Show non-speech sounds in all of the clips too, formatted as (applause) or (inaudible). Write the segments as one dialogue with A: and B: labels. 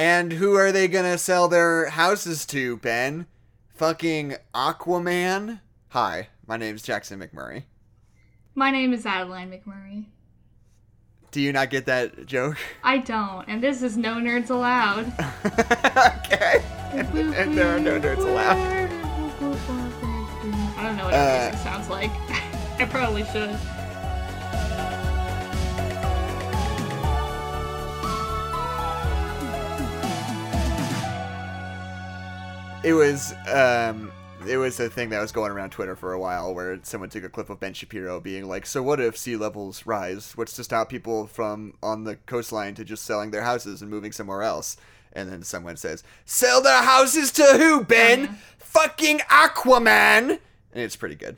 A: And who are they gonna sell their houses to, Ben? Fucking Aquaman? Hi, my name's Jackson McMurray.
B: My name is Adeline McMurray.
A: Do you not get that joke?
B: I don't, and this is No Nerds Allowed. (laughs)
A: okay. and (laughs) there are no nerds allowed.
B: I don't know what
A: Uh,
B: music sounds like. (laughs) I probably should.
A: It was um it was a thing that was going around Twitter for a while where someone took a clip of Ben Shapiro being like, "So what if sea levels rise? What's to stop people from on the coastline to just selling their houses and moving somewhere else?" And then someone says, "Sell their houses to who, Ben?
B: yeah.
A: Fucking Aquaman." And it's pretty good.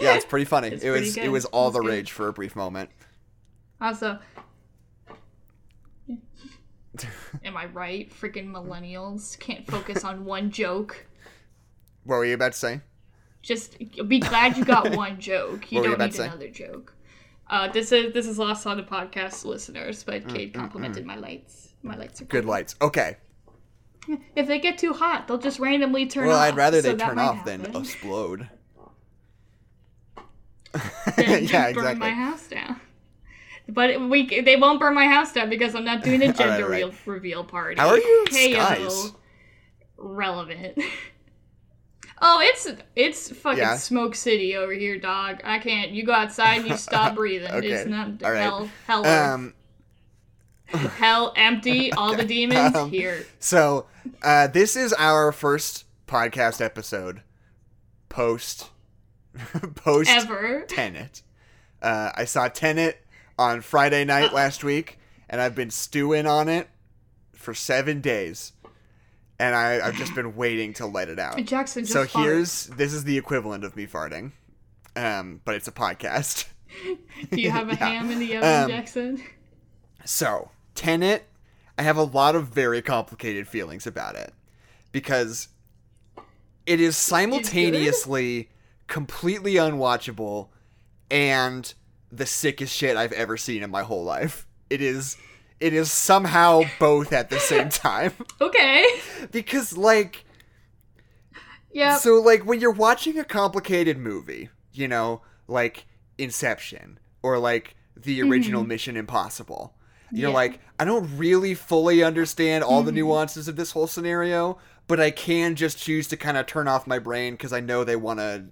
A: Yeah, it's pretty funny.
B: It's
A: it
B: pretty
A: was it was all
B: It's
A: the
B: good.
A: rage for a brief moment.
B: Also, (laughs) am I right? Freaking millennials can't focus on (laughs) one joke.
A: What were you about to say?
B: Just be glad you got (laughs) one joke. You
A: What
B: don't
A: about
B: need another joke. Uh, this is this is lost on the podcast listeners,
A: Mm,
B: but Kate complimented my lights. My lights are
A: Good lights. Okay.
B: If they get too hot, they'll just randomly turn
A: Well,
B: off.
A: Well, I'd rather
B: so
A: they turn off than explode. Yeah,
B: burn
A: exactly.
B: my house down. But we they won't burn my house down because I'm not doing a (laughs) gender
A: right.
B: reveal, reveal party.
A: How are you skies?
B: Relevant. (laughs) oh, it's it's fucking
A: Yeah.
B: smoke city over here, dog. I can't. You go outside, and you stop (laughs) breathing.
A: Okay.
B: It's not
A: All right.
B: hell. Hell.
A: Um,
B: hell empty. All the demons
A: Um,
B: here.
A: so uh, this is our first podcast episode post post
B: Ever.
A: Tenet. Uh, I saw Tenet on Friday night last week, and I've been stewing on it for seven days, and I, I've just been waiting to let it out.
B: Jackson just
A: So
B: farted.
A: here's this is the equivalent of me farting, um, but it's a podcast. (laughs)
B: Do you have a (laughs)
A: Yeah.
B: ham in the oven,
A: Um,
B: Jackson?
A: So, Tenet, I have a lot of very complicated feelings about it because it is simultaneously completely unwatchable and the sickest shit I've ever seen in my whole life. It is it is somehow both at the same (laughs) time
B: Okay.
A: because like
B: Yeah.
A: so like when you're watching a complicated movie, you know, like Inception or like the mm-hmm. original Mission Impossible, you're
B: Yeah.
A: like, I don't really fully understand all the mm-hmm. nuances of this whole scenario, but I can just choose to kind of turn off my brain because I know they want to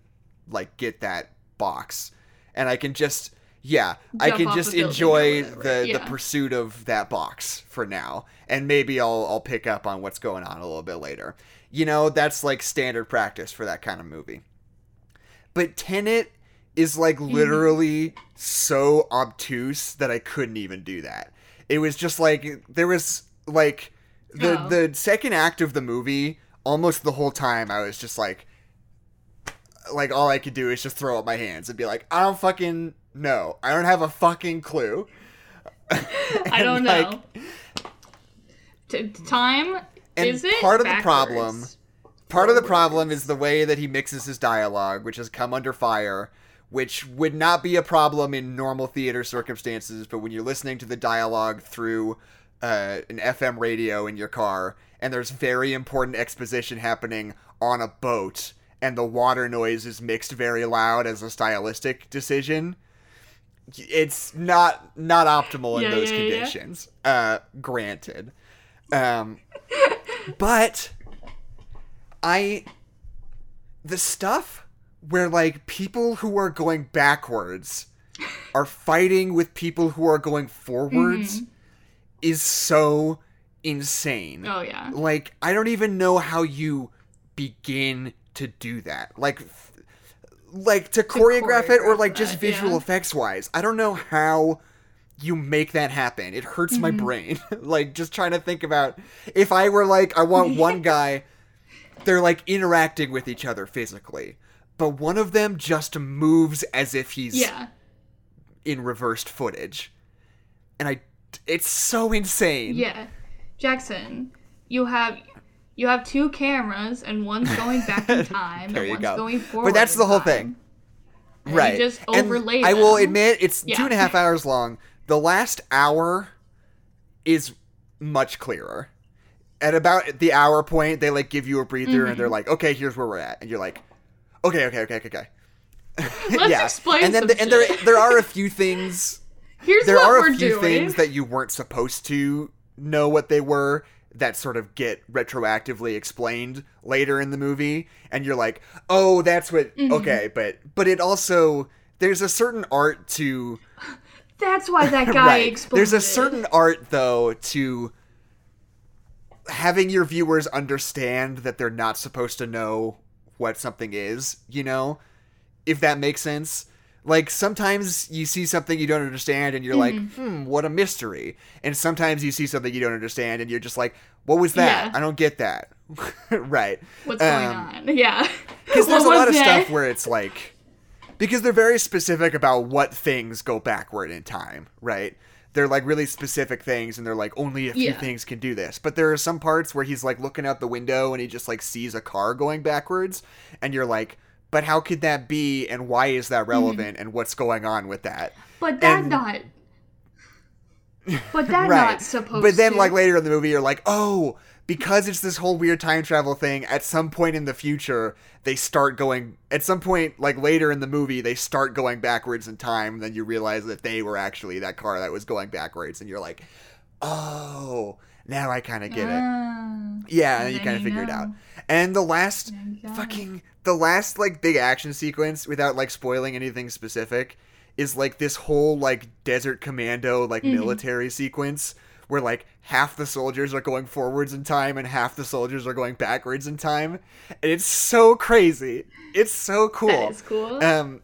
A: like get that box, and I can just yeah, I can just
B: a building or
A: enjoy
B: whatever,
A: the the pursuit of that box for now, and maybe I'll I'll pick up on what's going on a little bit later. You know, that's like standard practice for that kind of movie. But Tenet is like
B: Mm-hmm.
A: literally so obtuse that I couldn't even do that. It was just like there was like the
B: Oh.
A: the second act of the movie almost the whole time I was just like like all I could do is just throw up my hands and be like I don't fucking know. I don't have a fucking clue.
B: I don't (laughs)
A: like,
B: know. T- time
A: And
B: is it
A: part of the problem- Part of the problem is the way that he mixes his dialogue, which has come under fire, which would not be a problem in normal theater circumstances, but when you're listening to the dialogue through uh, an FM radio in your car, and there's very important exposition happening on a boat, and the water noise is mixed very loud as a stylistic decision, it's not not optimal in
B: Yeah,
A: those
B: yeah,
A: conditions. Uh, granted, um, but I the stuff where like people who are going backwards are fighting with people who are going forwards is so insane.
B: Oh yeah.
A: Like I don't even know how you begin to do that. Like like to, choreograph, it or like just
B: that,
A: visual
B: yeah.
A: effects wise. I don't know how you make that happen. It hurts my
B: Mm-hmm.
A: brain. (laughs) like just trying to think about if I were like I want one (laughs) guy they're like interacting with each other physically, but one of them just moves as if he's
B: Yeah.
A: in reversed footage. And I it's so insane.
B: Yeah. Jackson, you have you have two cameras and one's going back in (laughs) time
A: There
B: and
A: you
B: one's
A: go.
B: going forward.
A: But that's the whole
B: time.
A: thing.
B: And
A: right.
B: You just
A: And
B: overlay
A: I will admit it's
B: Yeah.
A: two and a half (laughs) hours long. The last hour is much clearer. At about the hour point, they like give you a breather and they're
B: Mm-hmm.
A: like, "Okay, here's where we're at," and you're like, "Okay, okay, okay, okay, okay." (laughs)
B: Let's explain
A: and then the, and there there are a few things
B: Here's
A: there are a few
B: doing.
A: things that you weren't supposed to know what they were that sort of get retroactively explained later in the movie and you're like oh that's what
B: Mm-hmm.
A: okay but but it also there's a certain art to (laughs)
B: That's why that guy
A: right
B: exploded.
A: there's a certain art though to having your viewers understand that they're not supposed to know what something is you know if that makes sense like sometimes you see something you don't understand and you're like
B: Mm-hmm.
A: hmm what a mystery and sometimes you see something you don't understand and you're just like what was that
B: Yeah.
A: i don't get that (laughs) right
B: What's going
A: Um,
B: on? (laughs) Yeah.
A: because there's a lot of
B: that?
A: stuff where it's like because they're very specific about what things go backward in time right they're like really specific things and they're like only a few
B: Yeah.
A: things can do this but there are some parts where he's like looking out the window and he just like sees a car going backwards and you're like but how could that be and why is that relevant and what's going on with that
B: But that
A: and-
B: not. But that (laughs)
A: right
B: not supposed.
A: To be But then
B: to.
A: like later in the movie you're like oh because it's this whole weird time travel thing at some point in the future they start going at some point like later in the movie they start going backwards in time and then you realize that they were actually that car that was going backwards and you're like oh now i kind of get it
B: Ah.
A: yeah and you kind of figure it out and the last fucking the last like big action sequence without like spoiling anything specific is like this whole like desert commando like
B: Mm-hmm.
A: military sequence where like half the soldiers are going forwards in time and half the soldiers are going backwards in time. And it's so crazy. It's so cool.
B: That is cool.
A: um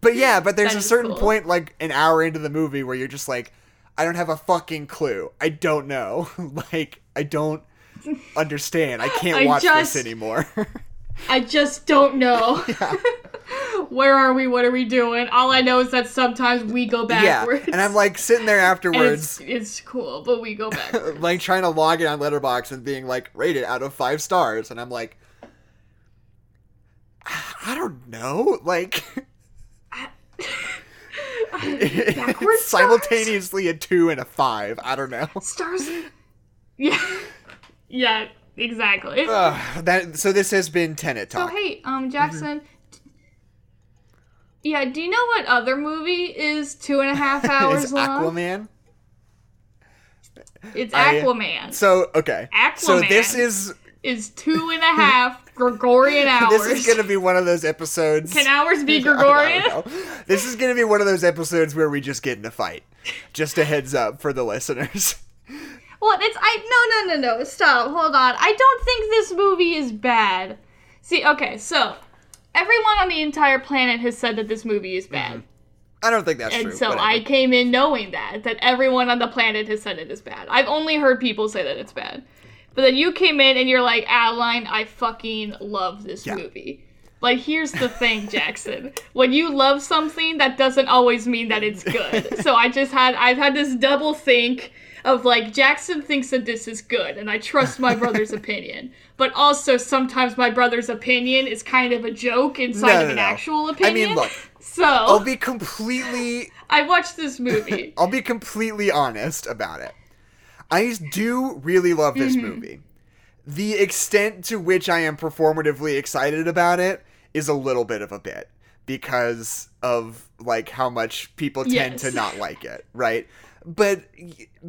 A: but yeah but there's a certain
B: cool.
A: point like an hour into the movie where you're just like i don't have a fucking clue. I don't know. (laughs) Like i don't (laughs) understand. I can't
B: I
A: watch
B: just-
A: this anymore (laughs)
B: I just don't know. (laughs) (laughs) Where are we? What are we doing? All I know is that sometimes we go backwards.
A: yeah and i'm like (laughs) sitting there afterwards
B: it's, it's cool, but we go backwards.
A: like trying to log in on Letterboxd and being like rated out of five stars and i'm like (sighs) i don't know like it's
B: Backwards
A: simultaneously a two and a five i don't know
B: Stars. Yeah. Yeah. Exactly.
A: Ugh, that so this has been Tenet
B: So
A: talk
B: hey, um, Jackson. Yeah, do you know what other movie is two and a half (laughs) hours
A: is
B: long?
A: aquaman
B: It's
A: I-
B: Aquaman.
A: so okay Aquaman. so this is
B: is two and a half Gregorian hours. (laughs)
A: this is gonna be one of those episodes
B: Can hours be (laughs)
A: I
B: Gregorian?
A: This is going to be one of those episodes where we just get in a fight. Just a heads up for the listeners.
B: Well, it's I no no no no stop hold on. I don't think this movie is bad. See, okay, so everyone on the entire planet has said that this movie is bad, mm-hmm.
A: I don't think that's
B: and
A: true.
B: And so
A: whatever.
B: I came in knowing that that everyone on the planet has said it is bad. I've only heard people say that it's bad, but then you came in and you're like, Adeline, I fucking love this
A: Yeah.
B: movie. Like, here's the thing, Jackson. When you love something, that doesn't always mean that it's good. (laughs) so I just had, I've had this double think of like, Jackson thinks that this is good, and I trust my brother's (laughs) opinion. But also, sometimes my brother's opinion is kind of a joke inside
A: No,
B: of an
A: no.
B: actual opinion.
A: I mean, look,
B: so
A: I'll be completely (laughs)
B: I watched this movie. (laughs)
A: I'll be completely honest about it. I do really love this
B: Mm-hmm.
A: movie. The extent to which I am performatively excited about it is a little bit of a bit because of like how much people tend
B: Yes.
A: to not like it, right? But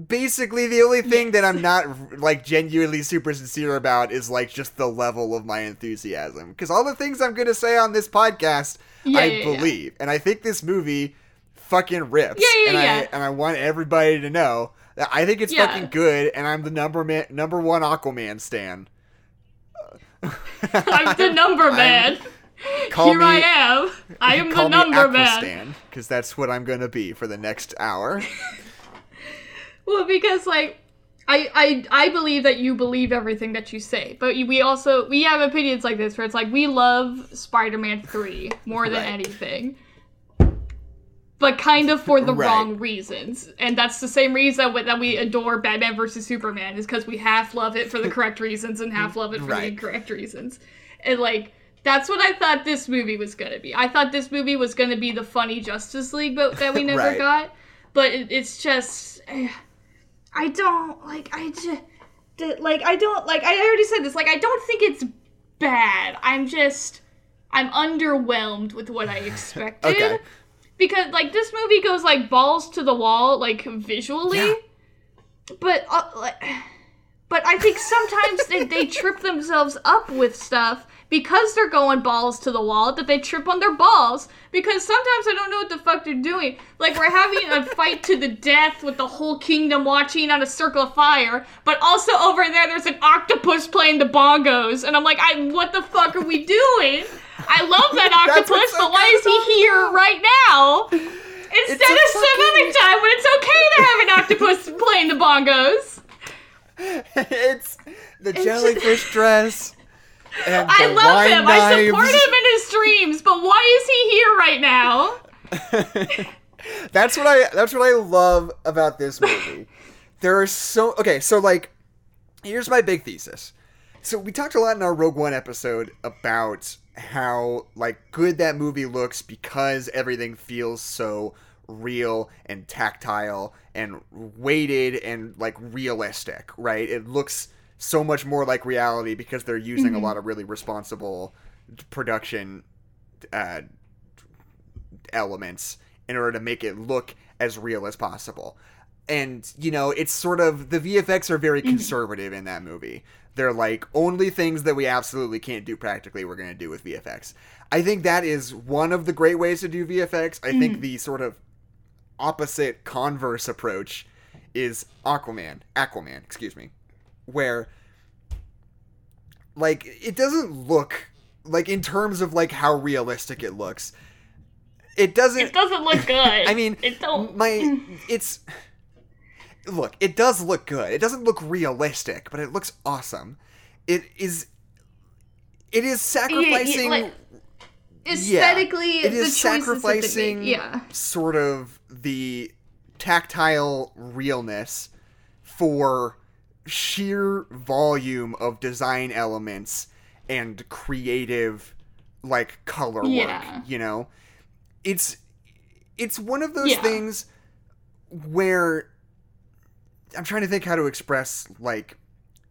A: basically the only thing that I'm not like genuinely super sincere about is like just the level of my enthusiasm because all the things I'm going to say on this podcast
B: Yeah,
A: I
B: yeah, yeah.
A: believe. And I think this movie fucking rips.
B: Yeah, yeah,
A: and I
B: yeah.
A: and I want everybody to know that I think it's
B: Yeah.
A: fucking good, and I'm the number man, number one Aquaman stan. (laughs)
B: I'm the number man.
A: Call
B: Here
A: me,
B: I am. I am the number man.
A: Because that's what I'm gonna be for the next hour. (laughs)
B: Well, because like I, I I believe that you believe everything that you say, but we also we have opinions like this where it's like we love Spider-Man three more than
A: Right.
B: anything, but kind of for the
A: Right.
B: wrong reasons, and that's the same reason that we adore Batman versus Superman is because we half love it for the correct reasons and half love it for the incorrect reasons, and like. That's what I thought this movie was gonna be. I thought this movie was gonna be the funny Justice League, but that we (laughs) never
A: Right.
B: got. But it, it's just, eh, I don't like. I just like. I don't like. I already said this. Like, I don't think it's bad. I'm just. I'm underwhelmed with what I (laughs) expected.
A: Okay.
B: Because like this movie goes like balls to the wall, like visually.
A: Yeah.
B: But uh, like, but I think sometimes they, they trip themselves up with stuff because they're going balls to the wall that they trip on their balls because sometimes I don't know what the fuck they're doing. Like we're having a (laughs) fight to the death with the whole kingdom watching on a circle of fire, but also over there there's an octopus playing the bongos, and I'm like, I what the fuck are we doing? I love that (laughs) octopus,
A: so
B: but why is he here right now? (laughs) Instead of some
A: fucking-
B: other time when it's okay to have an octopus playing the bongos.
A: it's the jellyfish dress. And
B: I love him. I support him in his dreams, but why is he here right now? (laughs)
A: that's what I that's what I love about this movie. there are so okay, so like here's my big thesis. So we talked a lot in our Rogue One episode about how like good that movie looks because everything feels so real and tactile and weighted and like realistic, right? It looks so much more like reality because they're using a mm-hmm. lot of really responsible production uh, elements in order to make it look as real as possible. And, you know, it's sort of the VFX are very mm-hmm. conservative in that movie. They're like, only things that we absolutely can't do practically, we're going to do with VFX. I think that is one of the great ways to do VFX. I think mm-hmm. the sort of opposite converse approach is Aquaman. Aquaman, excuse me. Where, like, it doesn't look, like, in terms of, like, how realistic it looks, it doesn't.
B: It doesn't look (laughs) good.
A: I mean,
B: it don't.
A: my (laughs) it's look. It does look good. It doesn't look realistic, but it looks awesome. It is. It is sacrificing.
B: like, aesthetically,
A: it
B: the choices that
A: sacrificing
B: yeah.
A: sort of the tactile realness for sheer volume of design elements and creative like color
B: Yeah.
A: work you know it's it's one of those
B: Yeah.
A: things where I'm trying to think how to express like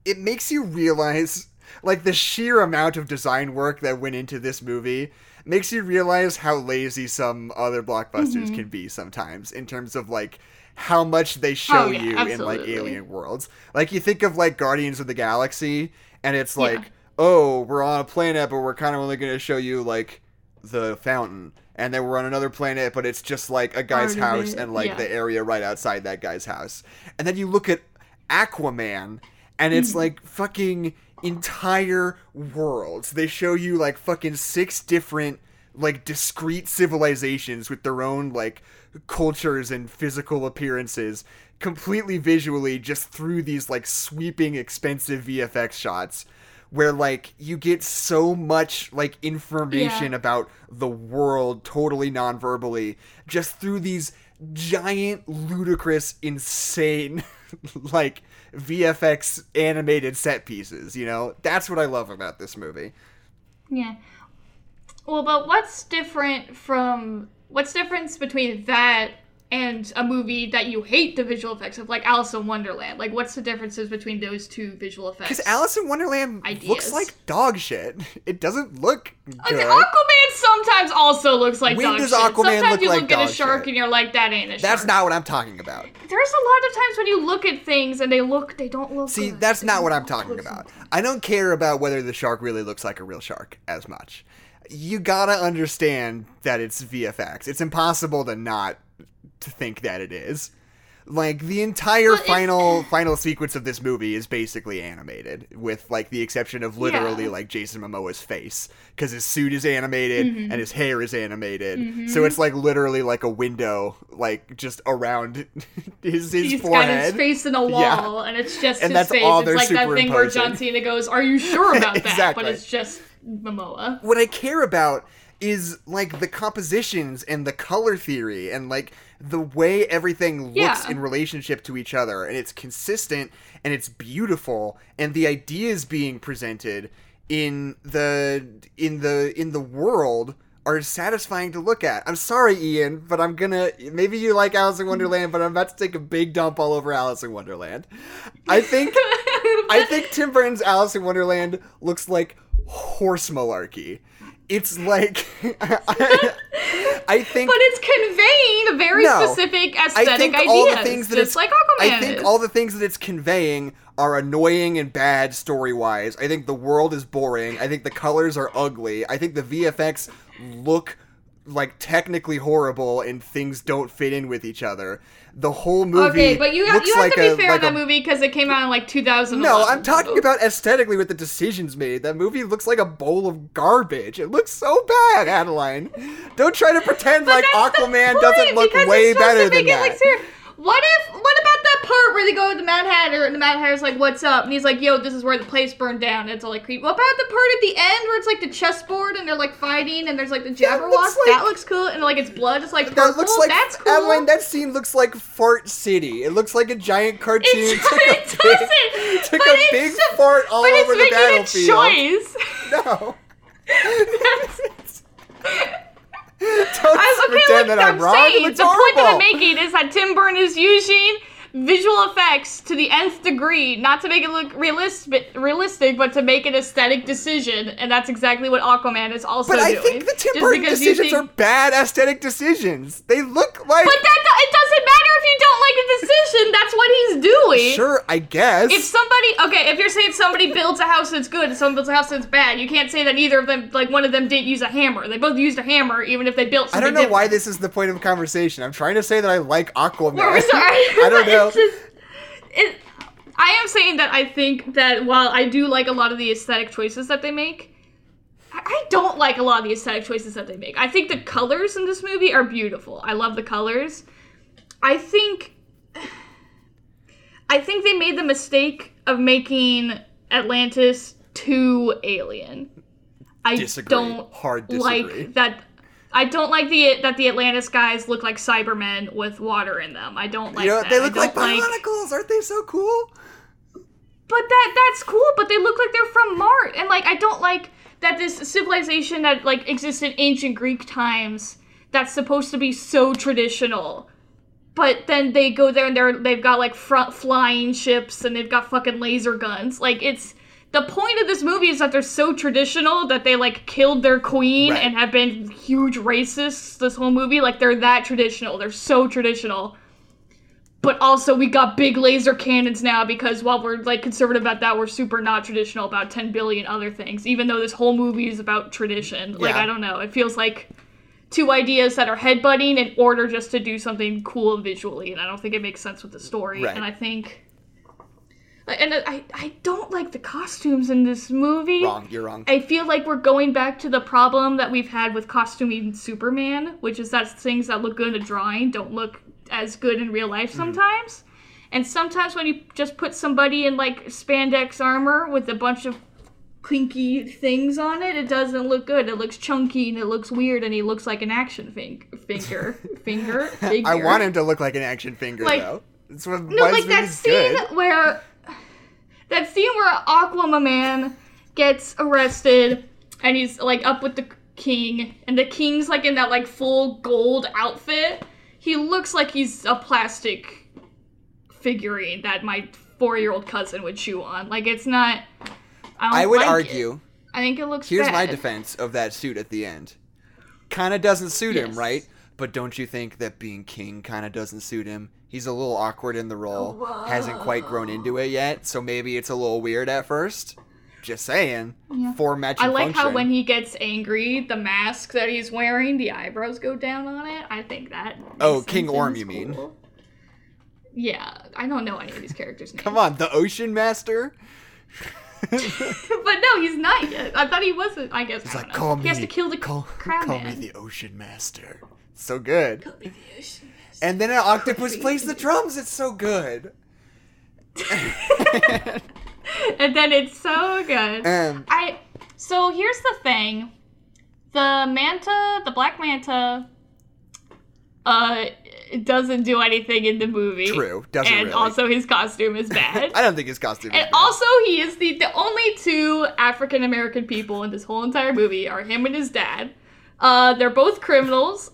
A: it makes you realize like the sheer amount of design work that went into this movie makes you realize how lazy some other blockbusters
B: Mm-hmm.
A: can be sometimes in terms of like how much they show
B: Oh, yeah,
A: you in like alien worlds. Like you think of like Guardians of the Galaxy and it's
B: Yeah.
A: like, "Oh, we're on a planet but we're kind of only going to show you like the fountain." And then we're on another planet, but it's just like a guy's
B: Part
A: house and like
B: yeah.
A: the area right outside that guy's house. And then you look at Aquaman, and it's (laughs) like fucking entire worlds. They show you like fucking six different like discrete civilizations with their own like cultures and physical appearances completely visually just through these like sweeping expensive VFX shots where like you get so much like information
B: Yeah.
A: about the world totally non-verbally just through these giant ludicrous insane (laughs) like VFX animated set pieces, you know? That's what I love about this movie.
B: Yeah. Well, but what's different from what's the difference between that and a movie that you hate the visual effects of, like Alice in Wonderland? Like, what's the differences between those two visual effects?
A: Because Alice in Wonderland looks like dog shit. (laughs) It doesn't look good.
B: Aquaman sometimes also looks like
A: When
B: dog
A: does
B: shit.
A: Aquaman
B: sometimes
A: look
B: you
A: like
B: look at a shark
A: shit?
B: and you're like, that ain't a shark.
A: That's not what I'm talking about.
B: There's a lot of times when you look at things and they look, they don't look.
A: See,
B: good.
A: that's
B: They
A: not what I'm talking about.
B: sometimes.
A: I don't care about whether the shark really looks like a real shark as much. You gotta understand that it's VFX. It's impossible to not to think that it is. Like the entire
B: But
A: final final sequence of this movie is basically animated, with like the exception of literally
B: Yeah.
A: like Jason Momoa's face, because his suit is animated
B: Mm-hmm.
A: and his hair is animated. So it's like literally like a window, like just around (laughs) his his
B: He's
A: forehead.
B: got his face in a
A: Yeah.
B: wall, and it's just
A: And
B: his
A: that's
B: face.
A: all
B: it's like that thing where John. Cena goes, "Are you sure about (laughs) that?"
A: Exactly.
B: But it's just Momoa.
A: what I care about is like the compositions and the color theory and like the way everything looks
B: Yeah.
A: in relationship to each other and it's consistent and it's beautiful and the ideas being presented in the in the in the world are satisfying to look at. I'm sorry, Ian, but I'm gonna. Maybe you like Alice in Wonderland, but I'm about to take a big dump all over Alice in Wonderland. I think. (laughs) I think Tim Burton's Alice in Wonderland looks like horse malarkey. It's like. (laughs) I think.
B: But it's conveying a very
A: No.
B: specific
A: I
B: aesthetic
A: think
B: ideas,
A: all the things that
B: just
A: it's
B: like Aquaman
A: I think
B: is.
A: all the things that it's conveying are annoying and bad story wise. I think the world is boring. I think the colors are ugly. I think the VFX look like technically horrible and things don't fit in with each other. The whole movie
B: okay, but you have,
A: looks
B: you have
A: like
B: to be
A: a,
B: fair
A: like
B: on that
A: a-
B: movie because it came out in like 2000.
A: No, I'm talking about aesthetically with the decisions made. That movie looks like a bowl of garbage. It looks so bad, Adeline. Don't try to pretend like Aquaman doesn't look way better than
B: it,
A: that.
B: like. What if? What about that part where they go to the Mad Hatter and the Mad Hatter's like, "What's up?" and he's like, "Yo, this is where the place burned down." And it's all like creepy. What about the part at the end where it's like the chessboard and they're like fighting and there's like the
A: That
B: Jabberwock?
A: looks like-
B: that looks cool. And like it's blood. It's like purple.
A: That looks like
B: That's cool.
A: Adeline. That scene looks like Fart City. It looks like a giant cartoon. (laughs)
B: It's,
A: took a
B: it
A: big-
B: doesn't.
A: took
B: but
A: a
B: it's
A: big
B: so-
A: fart all
B: but
A: over
B: it's
A: the
B: making
A: battlefield.
B: A choice. (laughs)
A: No. (laughs) (laughs) Don't
B: I'm, okay,
A: pretend
B: like
A: that I'm,
B: I'm
A: wrong.
B: saying, the point that I'm making is that Tim Burton is using visual effects to the nth degree, not to make it look realistic, realistic, but to make an aesthetic decision, and that's exactly what Aquaman is also doing.
A: But I
B: doing.
A: think the Tim Burton decisions
B: think-
A: are bad aesthetic decisions. They look like.
B: But that it doesn't matter if you don't like a decision. That's what he's doing.
A: Sure, I guess.
B: If somebody, okay, if you're saying somebody builds a house that's good and someone builds a house that's bad, you can't say that either of them, like one of them, didn't use a hammer. They both used a hammer, even if they built something.
A: I don't know
B: different.
A: why this is the point of conversation. I'm trying to say that I like Aquaman.
B: We're sorry. (laughs) (laughs)
A: I don't know.
B: Just, it, I am saying that I think that while I do like a lot of the aesthetic choices that they make, I don't like a lot of the aesthetic choices that they make. I think the colors in this movie are beautiful. I love the colors. I think I think they made the mistake of making Atlantis too alien. I
A: Disagree.
B: don't
A: Hard disagree.
B: like that I don't like the that the Atlantis guys look like Cybermen with water in them. I don't like
A: you know,
B: that.
A: they look like bionicles. Aren't they so cool?
B: But that that's cool, but they look like they're from Mars. And like I don't like that this civilization that like exists in ancient Greek times that's supposed to be so traditional. But then they go there and they're they've got like front flying ships and they've got fucking laser guns. Like it's the point of this movie is that they're so traditional that they like killed their queen
A: Right.
B: and have been huge racists this whole movie. Like they're that traditional. They're so traditional but also we got big laser cannons now because while we're like conservative about that, we're super not traditional about 10 billion other things. Even though this whole movie is about tradition, like
A: Yeah.
B: I don't know, it feels like two ideas that are headbutting in order just to do something cool visually, and I don't think it makes sense with the story.
A: Right.
B: And I think, and I I don't like the costumes in this movie.
A: Wrong. You're wrong.
B: I feel like we're going back to the problem that we've had with costuming Superman, which is that things that look good in a drawing don't look as good in real life mm-hmm. sometimes. And sometimes when you just put somebody in like spandex armor with a bunch of clinky things on it, it doesn't look good. It looks chunky and it looks weird, and he looks like an action fin- finger, (laughs) finger, figure.
A: I want him to look like an action finger,
B: Like-
A: though. That's what
B: No, like that scene
A: good.
B: where that scene where Aquaman gets arrested and he's like up with the king, and the king's like in that like full gold outfit. He looks like he's a plastic figurine that my four-year-old cousin would chew on. Like it's not. I,
A: I would
B: like it.
A: argue.
B: I think it looks.
A: Here's my defense of that suit at the end. Kind of doesn't suit him, right? But don't you think that being king kind of doesn't suit him? He's a little awkward in the role, hasn't quite grown into it yet, so maybe it's a little weird at first. Just saying. For matching
B: I like
A: function.
B: how when he gets angry, the mask that he's wearing, the eyebrows go down on it. I think that.
A: Oh, King Orm, you mean.
B: cool. Yeah, I don't know any of these characters' names.
A: Come on, the Ocean Master. (laughs) (laughs)
B: but no, he's not yet. I thought he wasn't. I guess.
A: He's
B: I
A: like,
B: know.
A: call me.
B: He has to kill the
A: call,
B: crab
A: call
B: man.
A: me the Ocean Master. So good. Call me the ocean master. And then an octopus plays the drums. It's so good. (laughs)
B: and then it's so good.
A: Um,
B: I. So here's the thing, the manta, the black manta, uh, doesn't do anything in the movie.
A: True, doesn't
B: And
A: really.
B: also his costume is bad. (laughs)
A: I don't think his costume. Is
B: And
A: bad.
B: also, he is the the only two African American people in this whole entire movie are him and his dad, Uh, they're both criminals.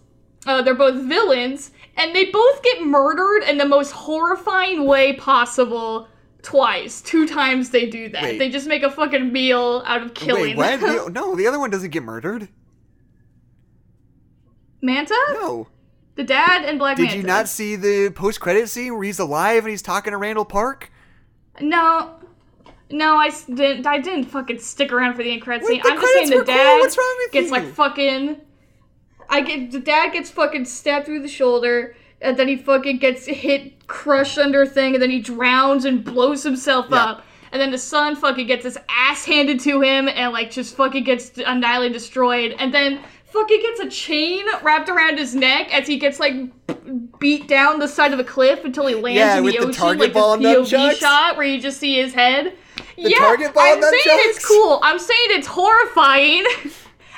B: Uh, they're both villains, and they both get murdered in the most horrifying way possible. Twice, two times they do that.
A: Wait.
B: They just make a fucking meal out of killing
A: Wait, what? no, the other one doesn't get murdered.
B: Manta,
A: No.
B: The dad, and Black
A: Did
B: Manta.
A: you not see the post-credit scene where he's alive and he's talking to Randall Park?
B: No, no, I didn't. I didn't fucking stick around for the end credit scene.
A: the
B: I'm just saying
A: credits
B: the
A: cool.
B: dad
A: What's wrong with
B: gets
A: you?
B: like fucking. I get the dad gets fucking stabbed through the shoulder, and then he fucking gets hit, crushed under a thing, and then he drowns and blows himself
A: Yeah.
B: up. And then the son fucking gets his ass handed to him and like just fucking gets annihilated, destroyed. And then fucking gets a chain wrapped around his neck as he gets like beat down the side of a cliff until he lands
A: Yeah,
B: in the
A: the
B: ocean,
A: target
B: like
A: ball
B: this POV shot where you just see his head. yeah,
A: target ball
B: I'm saying it's cool. I'm saying it's horrifying. (laughs)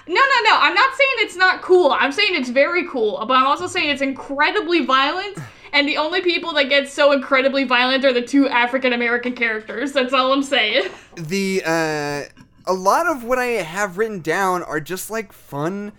B: no, no, no. I'm not saying it's not cool. I'm saying it's very cool, but I'm also saying it's incredibly violent. And the only people that get so incredibly violent are the two African American characters. That's all I'm saying.
A: The uh a lot of what I have written down are just like fun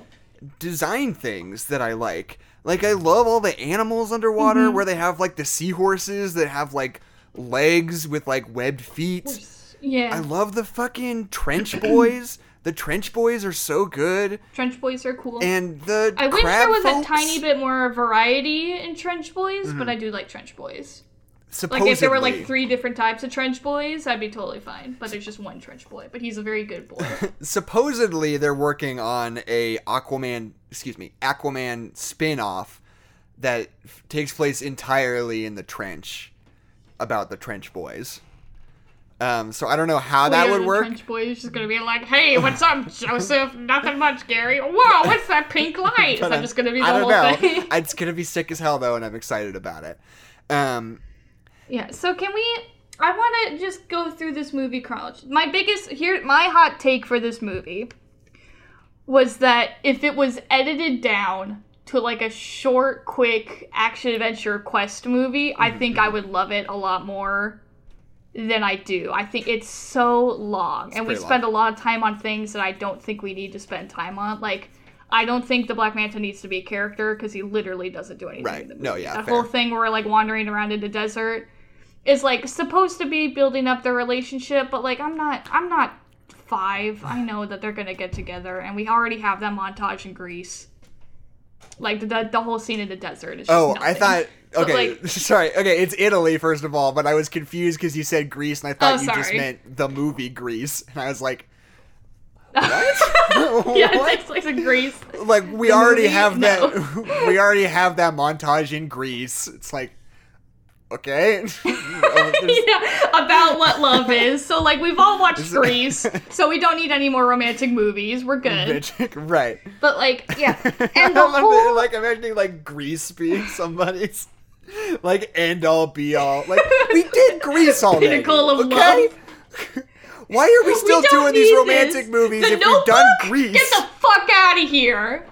A: design things that I like. Like I love all the animals underwater
B: Mm-hmm.
A: where they have like the seahorses that have like legs with like webbed feet.
B: Yeah.
A: I love the fucking trench boys. (clears throat) The trench boys are so good.
B: Trench Boys are cool.
A: And the
B: I wish there was
A: folks,
B: a tiny bit more variety in Trench Boys, but I do like Trench Boys. Like
A: supposedly,
B: if there were like three different types of Trench Boys, I'd be totally fine. But there's just one Trench Boy, but he's a very good boy. (laughs)
A: supposedly they're working on a Aquaman, excuse me, Aquaman spin-off that f- takes place entirely in the trench about the trench boys. Um, so I don't know how that would
B: the
A: work.
B: Trench Boy is just gonna be like, "Hey, what's up, (laughs) Joseph? Nothing much, Gary. Whoa, what's that pink light?" (laughs) Is
A: But,
B: that
A: uh,
B: just gonna be the
A: I don't
B: whole
A: know.
B: thing?
A: it's gonna be sick as hell though, and I'm excited about it. Um,
B: Yeah, so can we I want to just go through this movie chronology. My biggest here my hot take for this movie was that if it was edited down to like a short, quick action adventure quest movie, I think I would love it a lot more than I do. I think it's so long and we spend a lot of time on things that I don't think we need to spend time on. Like I don't think the Black Manta needs to be a character because he literally doesn't do anything
A: Right.
B: in the movie.
A: No, yeah,
B: That
A: fair.
B: whole thing where we're like wandering around in the desert is like supposed to be building up their relationship, but like I'm not I'm not five. I know that they're gonna get together and we already have that montage in Greece. Like the the, the whole scene in the desert is just
A: oh, I thought. Okay,
B: like- (laughs)
A: sorry. Okay, it's Italy first of all, but I was confused because you said Greece, and I thought
B: Oh,
A: you just meant the movie Greece, and I was like, (laughs) What? (laughs)
B: yeah,
A: what?
B: it takes place in Greece.
A: like we
B: The
A: already
B: movie?
A: have
B: No.
A: that we already have that montage in Greece. It's like okay. (laughs)
B: Yeah, about what love is. So like we've all watched Grease, so we don't need any more romantic movies. We're good.
A: Right.
B: But like, yeah, (laughs) and the
A: I'm
B: whole
A: like imagining like Grease being somebody's like end all be all. Like we did Grease (laughs) already.
B: Pinnacle of
A: okay? Why are we still
B: We
A: doing these romantic
B: this.
A: movies
B: The
A: if we've done
B: Notebook?
A: Grease?
B: Get the fuck out of here!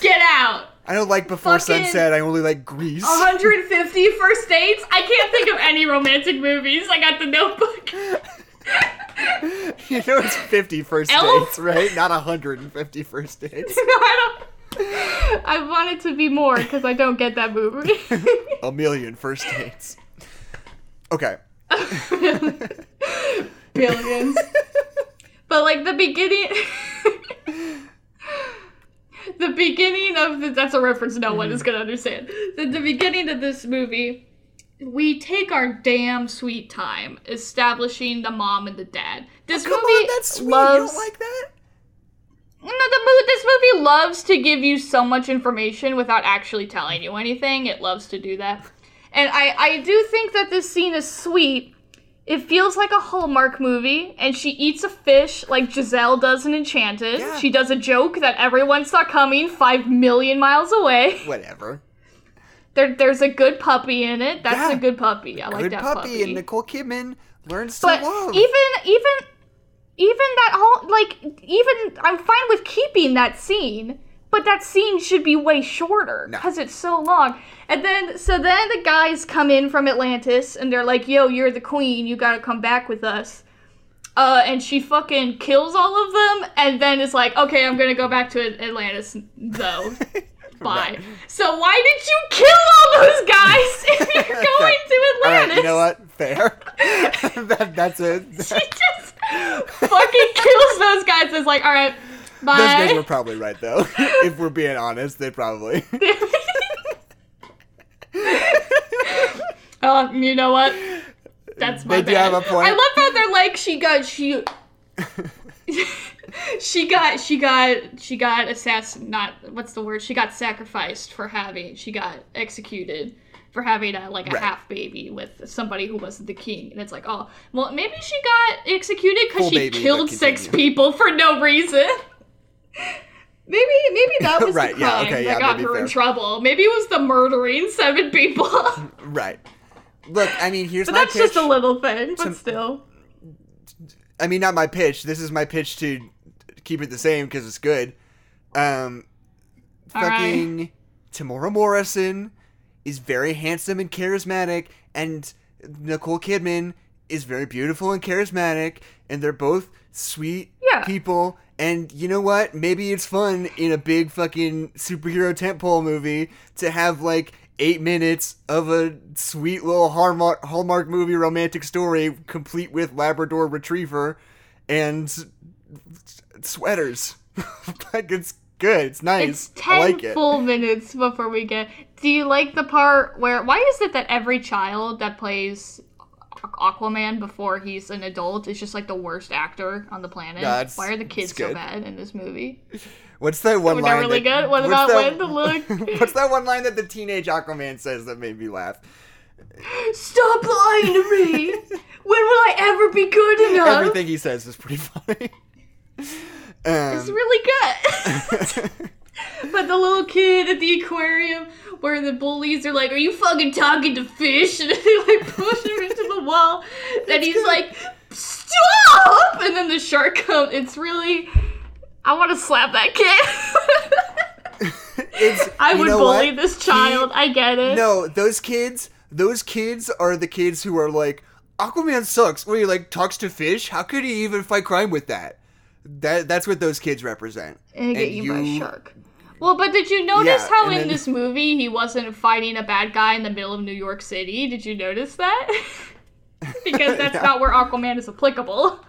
B: Get out!
A: I don't like Before
B: fucking-
A: Sunset. I only like Grease.
B: 150 first dates? I can't think of any romantic movies. I got the Notebook. (laughs)
A: you know it's 50 first
B: Elf?
A: dates, right? Not 150 first dates. (laughs)
B: I don't. I want it to be more because I don't get that movie. (laughs)
A: A million first dates. Okay.
B: Billions. but like the beginning. (laughs) the beginning of the, that's a reference no one is mm-hmm. gonna understand. The, the beginning of this movie, we take our damn sweet time establishing the mom and the dad. This
A: Come
B: movie
A: on, that's sweet.
B: loves.
A: You don't like that?
B: No, the movie. This movie loves to give you so much information without actually telling you anything. It loves to do that, and I I do think that this scene is sweet. It feels like a Hallmark movie, and she eats a fish like Giselle does in Enchanted.
A: Yeah.
B: She does a joke that everyone saw coming five million miles away.
A: Whatever.
B: There, there's a good puppy in it. That's
A: Yeah.
B: a good puppy. I like that
A: puppy,
B: puppy.
A: and Nicole Kidman learns to
B: But
A: love.
B: even even even that whole like even I'm fine with keeping that scene, but that scene should be way shorter
A: No.
B: because it's so long. And then so then the guys come in from Atlantis and they're like, "Yo, you're the queen. You got to come back with us." Uh, and she fucking kills all of them, and then is like, okay, I'm gonna go back to Atlantis, though. (laughs) Bye.
A: Right.
B: So why did you kill all those guys (laughs) if you're (laughs) going to Atlantis?
A: right, you know what? Fair. that, that's it.
B: She just fucking kills those guys. It's like, all right,
A: Those guys were probably right though. (laughs) if we're being honest, they probably.
B: oh, (laughs) (laughs) you know what? That's my
A: They do have a point.
B: I love how they're like she got she. she got she got she got assassin not what's the word she got sacrificed for having she got executed for having a like a
A: Right.
B: half baby with somebody who wasn't the king and it's like oh well maybe she got executed because she
A: baby,
B: killed six people for no reason maybe maybe that was (laughs)
A: Right,
B: the
A: yeah,
B: crime
A: okay,
B: that
A: yeah,
B: got her in trouble maybe it was the murdering seven people (laughs)
A: right. Look, I mean, here's
B: but
A: my
B: that's
A: pitch.
B: just a little thing but
A: to-
B: still
A: I mean, not my pitch. This is my pitch to keep it the same because it's good. Um,
B: All right.
A: fucking Temuera Morrison is very handsome and charismatic, and Nicole Kidman is very beautiful and charismatic, and they're both sweet
B: Yeah.
A: people. And you know what? Maybe it's fun in a big fucking superhero tentpole movie to have like eight minutes of a sweet little Hallmark, Hallmark movie romantic story, complete with Labrador Retriever and sweaters. (laughs) like it's good. It's nice.
B: It's ten
A: I like it.
B: full minutes before we get. Do you like the part where? Why is it that every child that plays Aquaman before he's an adult is just like the worst actor on the planet?
A: It's-
B: why are the kids so bad in this movie? (laughs)
A: What's that one line?
B: really
A: that-
B: good? What about
A: that-
B: when the (laughs) look?
A: what's that one line that the teenage Aquaman says that made me laugh?
B: Stop lying to me. (laughs) when will I ever be good enough?
A: Everything he says is pretty funny. Um,
B: It's really good. but the little kid at the aquarium where the bullies are like, Are you fucking talking to fish? (laughs) And they like push him into the wall. (laughs) And he's like, Stop! And then the shark comes. It's really. I want to slap that kid.
A: it's, (laughs)
B: I would bully
A: what?
B: this child. I get it.
A: No, those kids, those kids are the kids who are like, Aquaman sucks. Where he like talks to fish. How could he even fight crime with that? That that's what those kids represent.
B: and get
A: And
B: eaten by a shark. Well, but did you notice
A: Yeah,
B: how in
A: then-
B: this movie he wasn't fighting a bad guy in the middle of New York City? Did you notice that? (laughs) because that's (laughs)
A: Yeah.
B: not where Aquaman is applicable.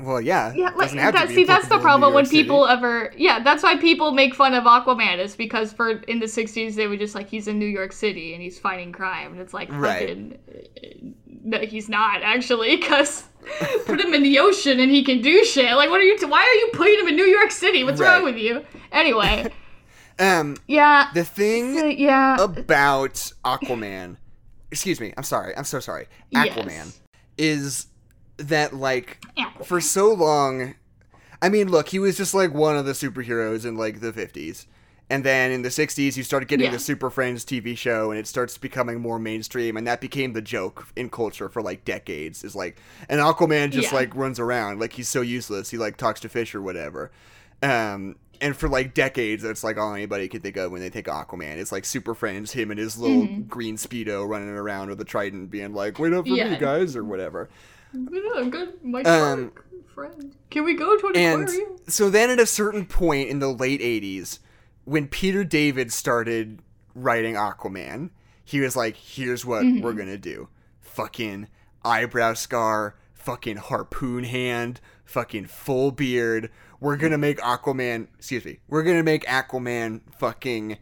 A: Well, yeah.
B: Yeah, like
A: doesn't have to
B: that, see, that's the
A: applicable in New
B: problem when
A: City.
B: people ever. Yeah, that's why people make fun of Aquaman is because for in the '60s they were just like he's in New York City and he's fighting crime, and it's like
A: Right.
B: fucking. uh, No, he's not actually, because put him in the ocean and he can do shit. Like, what are you? T- why are you putting him in New York City? What's
A: Right.
B: wrong with you? Anyway, (laughs)
A: Um,
B: yeah,
A: the thing
B: yeah.
A: about Aquaman, excuse me, I'm sorry, I'm so sorry. Aquaman
B: Yes.
A: is that like
B: Aquaman.
A: for so long. I mean, look, he was just like one of the superheroes in like the 50s. And then in the 60s, you started getting
B: Yeah.
A: the Super Friends TV show, and it starts becoming more mainstream, and that became the joke in culture for like decades. Is like, and Aquaman just
B: Yeah.
A: like runs around like he's so useless. He like talks to fish or whatever. Um, and for like decades, that's like all anybody could think of when they think Aquaman. It's like Super Friends, him and his little
B: Mm-hmm.
A: green speedo running around with a trident, being like, "Wait up for me, guys," or whatever.
B: Yeah, good, my
A: Um,
B: friend. Can we go to an
A: And
B: aquarium?
A: so then at a certain point in the late 80s, when Peter David started writing Aquaman, he was like, here's what
B: Mm-hmm.
A: we're going to do. Fucking eyebrow scar, fucking harpoon hand, fucking full beard. We're going to make Aquaman, excuse me, we're going to make Aquaman fucking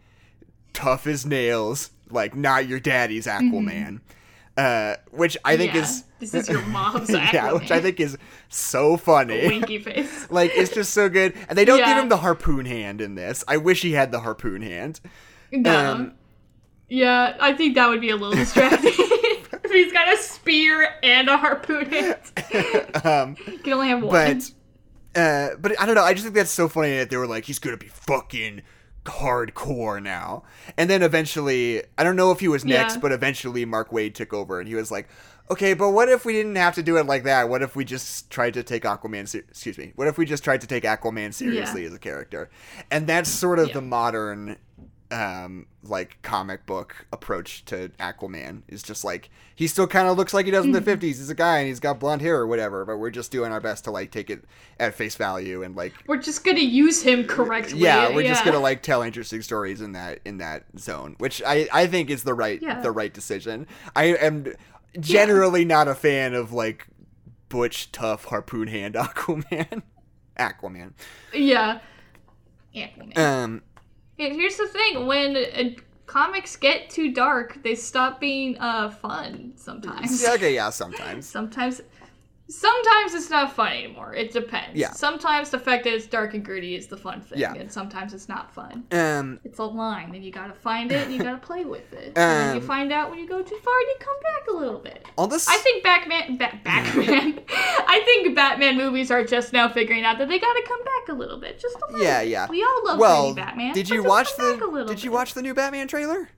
A: tough as nails, like not your daddy's Aquaman. Uh, which I think.
B: Yeah,
A: is
B: this is your mom's (laughs)
A: yeah, which I think is so funny.
B: winky face. (laughs)
A: Like it's just so good, and they don't give him the harpoon hand in this. I wish he had the harpoon hand.
B: No.
A: Um,
B: yeah, I think that would be a little distracting. (laughs) if he's got a spear and a harpoon hand.
A: um,
B: You can only have one.
A: but uh, but I don't know. I just think that's so funny that they were like, he's gonna be fucking hardcore now. And then eventually, I don't know if he was next,
B: Yeah.
A: but eventually Mark Waid took over, and he was like. Okay, but what if we didn't have to do it like that? What if we just tried to take Aquaman? Se- excuse me. What if we just tried to take Aquaman seriously as a character? And that's sort of
B: Yeah.
A: the modern um like comic book approach to Aquaman is just like he still kind of looks like he does in the (laughs) 50s he's a guy and he's got blonde hair or whatever but we're just doing our best to like take it at face value and like
B: We're just gonna use him correctly.
A: yeah we're just gonna like tell interesting stories in that in that zone which i i think is the right
B: Yeah.
A: the right decision i am generally not a fan of like butch tough harpoon hand (laughs) aquaman aquaman
B: Yeah. Aquaman.
A: um
B: Here- Here's the thing: when uh, comics get too dark, they stop being uh fun. Sometimes.
A: yeah, okay yeah sometimes (laughs)
B: Sometimes. Sometimes it's not fun anymore. It depends.
A: Yeah.
B: Sometimes the fact that it's dark and gritty is the fun thing,
A: Yeah.
B: and sometimes it's not fun.
A: um
B: It's a line, and you gotta find it, and you gotta play with it. and then you
A: Um,
B: find out when you go too far, and you come back a little bit.
A: all this
B: I think Batman, ba- Batman. (laughs) (laughs) I think Batman movies are just now figuring out that they gotta come back a little bit, just a little.
A: Yeah, yeah.
B: We all love
A: well
B: Batman.
A: did you watch
B: come back a
A: the did you
B: bit.
A: watch the new batman trailer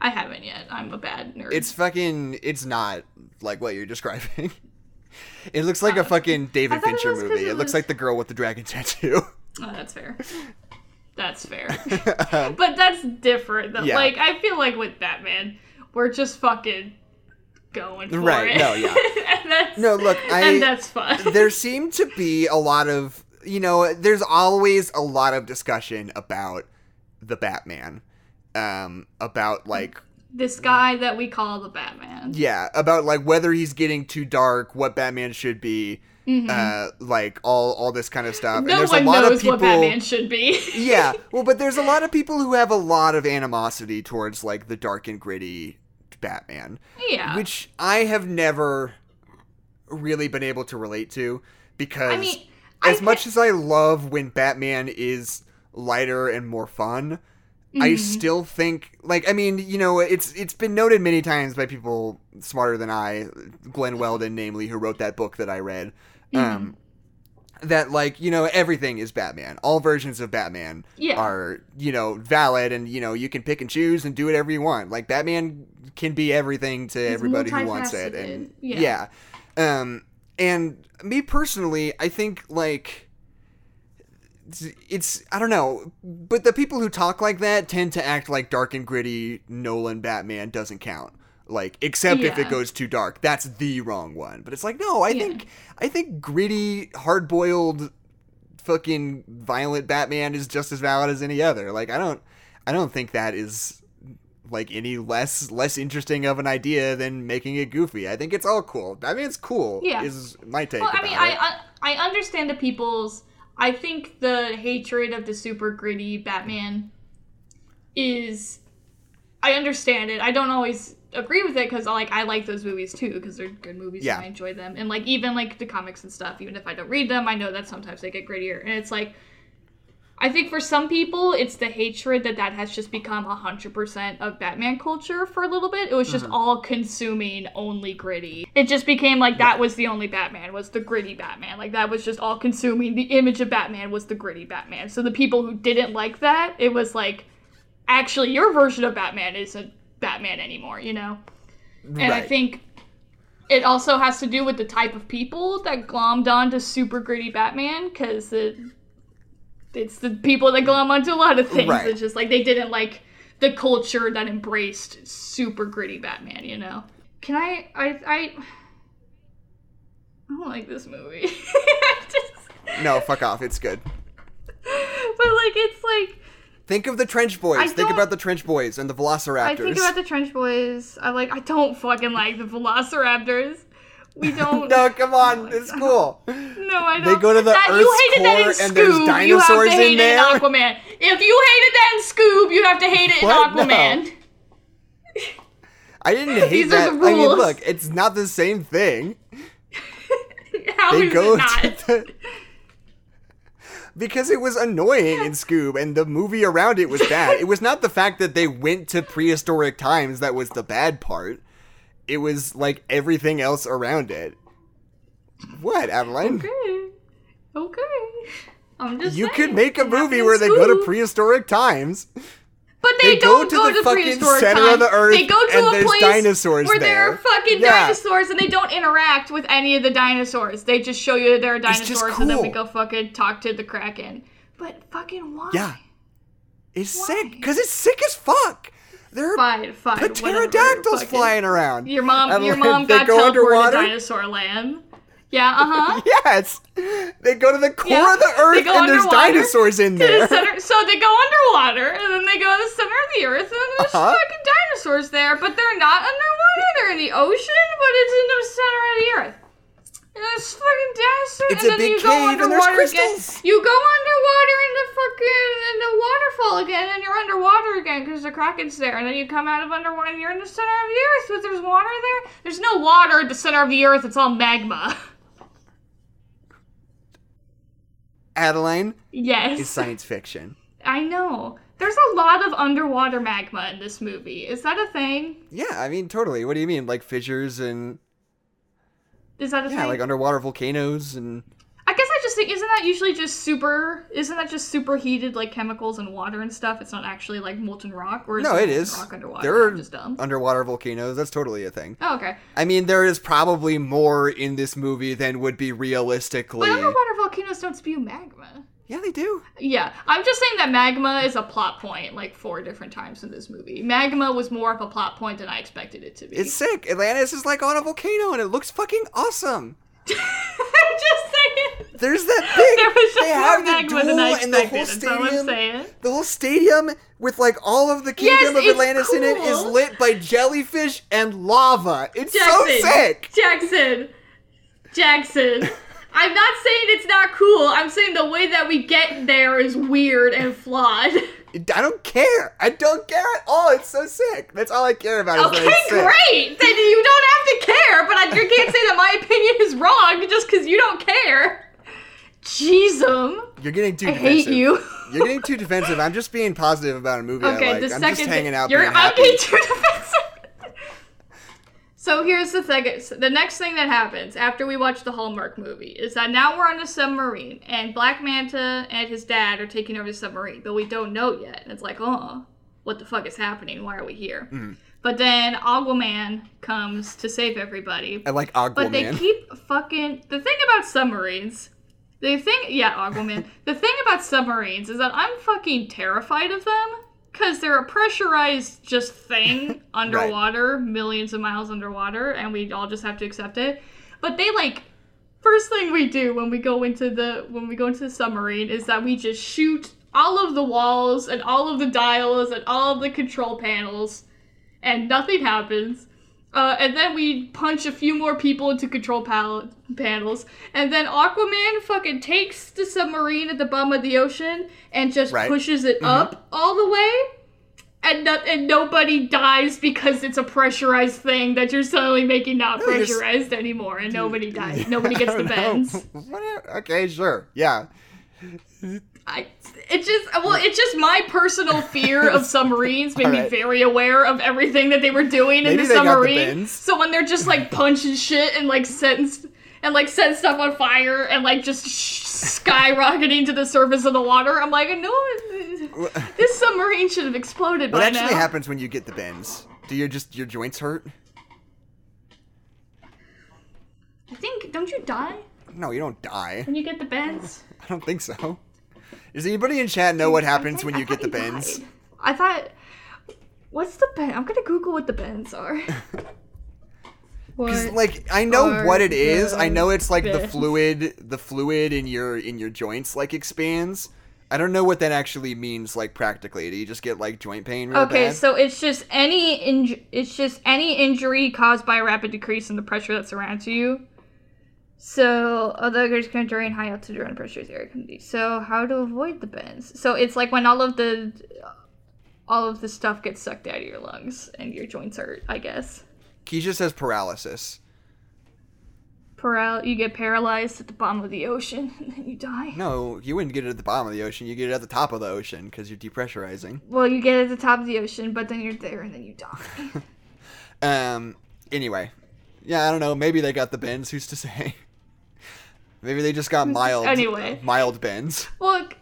B: I haven't yet. I'm a bad nerd.
A: it's fucking it's not like what you're describing (laughs) (laughs) it looks like a fucking david
B: it
A: fincher movie
B: it
A: it looks like the girl with the dragon tattoo
B: Oh, that's fair. That's fair. (laughs)
A: Um,
B: but that's different.
A: Yeah.
B: Like I feel like with Batman, we're just fucking going for
A: Right,
B: it.
A: no, yeah. (laughs) No, look, I-
B: and that's fun.
A: there seem to be a lot of you know there's always a lot of discussion about the batman um about like
B: this guy that we call the Batman.
A: yeah about like whether he's getting too dark what batman should be uh like all all this kind of stuff and
B: Mm-hmm. No
A: there's
B: one
A: a lot
B: knows
A: of people
B: what Batman should be. (laughs)
A: yeah well but there's a lot of people who have a lot of animosity towards like the dark and gritty batman
B: yeah.
A: which i have never really been able to relate to because
B: I mean, I
A: as much
B: thi-
A: as I love when Batman is lighter and more fun,
B: Mm-hmm.
A: I still think like I mean, you know, it's it's been noted many times by people smarter than I, Glenn Weldon namely who wrote that book that I read.
B: Mm-hmm.
A: Um that like, you know, everything is Batman. All versions of Batman
B: Yeah.
A: are, you know, valid and you know, you can pick and choose and do whatever you want. Like Batman can be everything to everybody who wants it and.
B: Yeah.
A: yeah. Um, and me personally, I think like it's, I don't know, but the people who talk like that tend to act like dark and gritty Nolan Batman doesn't count. Like except if it goes too dark, that's the wrong one. But it's like no, I
B: Yeah.
A: think I think gritty, hard boiled, fucking violent Batman is just as valid as any other. Like I don't I don't think that is like any less less interesting of an idea than making it goofy. I think it's all cool. Batman's cool.
B: Yeah.
A: is my take.
B: Well, I mean,
A: it.
B: I, I I understand the people's. I think the hatred of the super gritty Batman is. I understand it. I don't always agree with it because like I like those movies too because they're good movies
A: Yeah.
B: and I enjoy them and like even like the comics and stuff. Even if I don't read them, I know that sometimes they get grittier and it's like. I think for some people, it's the hatred that that has just become 100% of Batman culture for a little bit. It was just mm-hmm. all consuming only gritty. It just became like that was the only Batman, was the gritty Batman. Like that was just all consuming. The image of Batman was the gritty Batman. So the people who didn't like that, it was like, actually, your version of Batman isn't Batman anymore, you know? And I think it also has to do with the type of people that glommed onto super gritty Batman because it, it's the people that glom onto a lot of things.
A: Right.
B: It's just like they didn't like the culture that embraced super gritty Batman, you know? Can I. I. I, I don't like this movie. (laughs) Just,
A: no, fuck off. It's good.
B: but like, it's like.
A: Think of the Trench Boys.
B: I
A: Think about the Trench Boys and the Velociraptors.
B: I think about the Trench Boys. I like. I don't fucking like the Velociraptors. We (laughs) don't.
A: no, come on. It's cool.
B: No, I don't.
A: They go to the
B: that, you
A: Earth's
B: hated that in Scoob.
A: and there's
B: you have
A: dinosaurs
B: to
A: in
B: hate it in Aquaman. If you hated that in Scoob, you have to hate it in
A: What? No.
B: Aquaman.
A: I didn't hate
B: These are
A: that.
B: the
A: I mean,
B: rules.
A: look, it's not the same thing. (laughs)
B: How
A: They
B: is
A: go
B: it not?
A: to the. Because it was annoying in Scoob, and the movie around it was bad. it was not the fact that they went to prehistoric times that was the bad part. It was like everything else around it. What, Adeline?
B: Okay. Okay. I'm just
A: You
B: saying.
A: could make a movie where they go to prehistoric times.
B: But they,
A: They
B: don't go
A: to
B: go
A: the
B: to,
A: fucking center
B: times.
A: of the earth
B: They go to a place
A: dinosaurs
B: where there
A: there.
B: are fucking
A: Yeah.
B: dinosaurs, and they don't interact with any of the dinosaurs. They just show you that there are
A: It's
B: dinosaurs, and then we go fucking talk to the kraken. But fucking why?
A: Yeah. is sick because it's sick as fuck. There are
B: Fine, fine.
A: pterodactyls
B: it.
A: flying around.
B: Your mom,
A: And,
B: your (laughs) mom got
A: go
B: teleported
A: underwater?
B: to dinosaur land. Yeah, uh huh. (laughs)
A: Yes, they go to the core
B: Yeah,
A: of the earth, and there's dinosaurs in (laughs)
B: to the
A: there.
B: center. So they go underwater, and then they go to the center of the earth, and then there's
A: Uh-huh.
B: fucking dinosaurs there. But they're not underwater; they're in the ocean, but it's in the center of the earth. And there's fucking dinosaurs,
A: It's
B: and
A: a
B: then
A: big
B: you go
A: cave and there's
B: underwater again.
A: crystals.
B: You go underwater in the fucking in the waterfall again, and you're underwater again because the kraken's there. And then you come out of underwater, and you're in the center of the earth, but there's water there. There's no water at the center of the earth; it's all magma. (laughs)
A: Adeline
B: yes.
A: is science fiction. (laughs)
B: I know. There's a lot of underwater magma in this movie. Is that a thing?
A: Yeah, I mean, totally. What do you mean, like fissures and
B: Is that a
A: yeah,
B: thing?
A: like underwater volcanoes and
B: I guess I just think isn't that usually just super? Isn't that just superheated like chemicals and water and stuff? It's not actually like molten rock, or is
A: no, it is.
B: rock underwater.
A: There are
B: just dumb.
A: underwater volcanoes. That's totally a thing.
B: oh, okay.
A: I mean, there is probably more in this movie than would be realistically.
B: But underwater volcanoes don't spew magma.
A: Yeah, they do.
B: Yeah, I'm just saying that magma is a plot point like four different times in this movie. Magma was more of a plot point than I expected it to be.
A: It's sick. Atlantis is like on a volcano, and it looks fucking awesome. (laughs)
B: I'm just saying.
A: There's that big.
B: There was just
A: they
B: more
A: have the
B: magma than I
A: the whole stadium.
B: saying.
A: The whole stadium with like all of the kingdom of
B: it's
A: Atlantis in it is lit by jellyfish and lava. It's
B: Jackson.
A: so sick.
B: Jackson. Jackson. I'm not saying it's not cool. I'm saying the way that we get there is weird and flawed. (laughs)
A: I don't care. I don't care at all. It's so sick. That's all I care about. Is
B: Okay,
A: that it's sick.
B: great. Then you don't have to care, but I, you can't say that my opinion is wrong just because you don't care. Jeezum.
A: You're getting too
B: I
A: defensive.
B: hate you.
A: You're getting too defensive. I'm just being positive about a movie
B: Okay,
A: I like.
B: the
A: I'm
B: second
A: just hanging out
B: you're
A: being happy.
B: okay too (laughs) defensive. So here's the thing: the next thing that happens after we watch the Hallmark movie is that now we're on a submarine, and Black Manta and his dad are taking over the submarine, but we don't know yet. And it's like, oh, what the fuck is happening? Why are we here?
A: Mm-hmm.
B: But then Aquaman comes to save everybody.
A: I like Aquaman.
B: But they keep fucking. The thing about submarines, the thing, yeah, Aquaman. (laughs) the thing about submarines is that I'm fucking terrified of them because they're a pressurized just thing (laughs) underwater, millions of miles underwater, and we all just have to accept it. But they like. First thing we do when we go into the when we go into the submarine is that we just shoot all of the walls and all of the dials and all of the control panels, and nothing happens. Uh, and then we punch a few more people into control pal- panels. And then Aquaman fucking takes the submarine at the bottom of the ocean and just
A: Right.
B: pushes it up all the way. And, no- and nobody dies because it's a pressurized thing that you're suddenly making not
A: No,
B: pressurized anymore. And nobody dies. (laughs) Nobody gets the bends.
A: Okay, sure. Yeah.
B: I, it just well, it's just my personal fear of (laughs) submarines made me very aware of everything that they were doing
A: Maybe
B: in the
A: got the
B: submarine. so when they're just like punching shit and like setting and like setting stuff on fire and like just sh- skyrocketing to the surface of the water, I'm like, no, this submarine should have exploded
A: What actually
B: now.
A: happens when you get the bends? Do your just your joints hurt?
B: I think don't you die
A: No, you don't die.
B: when you get the bends? (laughs)
A: I don't think so. Does anybody in chat know what happens when you get the bends?
B: died. I thought. What's the bend? I'm gonna Google what the bends are. (laughs)
A: Because like I know what it is. I know it's like the fluid, the fluid in your in your joints like expands. I don't know what that actually means like practically. Do you just get like joint pain?
B: Okay,
A: bad?
B: so it's just any inj- it's just any injury caused by a rapid decrease in the pressure that surrounds you. So other others can during high altitude around pressure area can be. So how to avoid the bends? So it's like when all of the all of the stuff gets sucked out of your lungs and your joints hurt. I guess.
A: Keisha says paralysis.
B: Paral- you get paralyzed at the bottom of the ocean (laughs) and then you die.
A: No, you wouldn't get it at the bottom of the ocean. You get it at the top of the ocean because you're depressurizing.
B: Well, you get it at the top of the ocean, but then you're there and then you die. (laughs)
A: Um. Anyway, yeah, I don't know. Maybe they got the bends. Who's to say? (laughs) Maybe they just got (laughs) mild.
B: Anyway.
A: mild bends.
B: Look,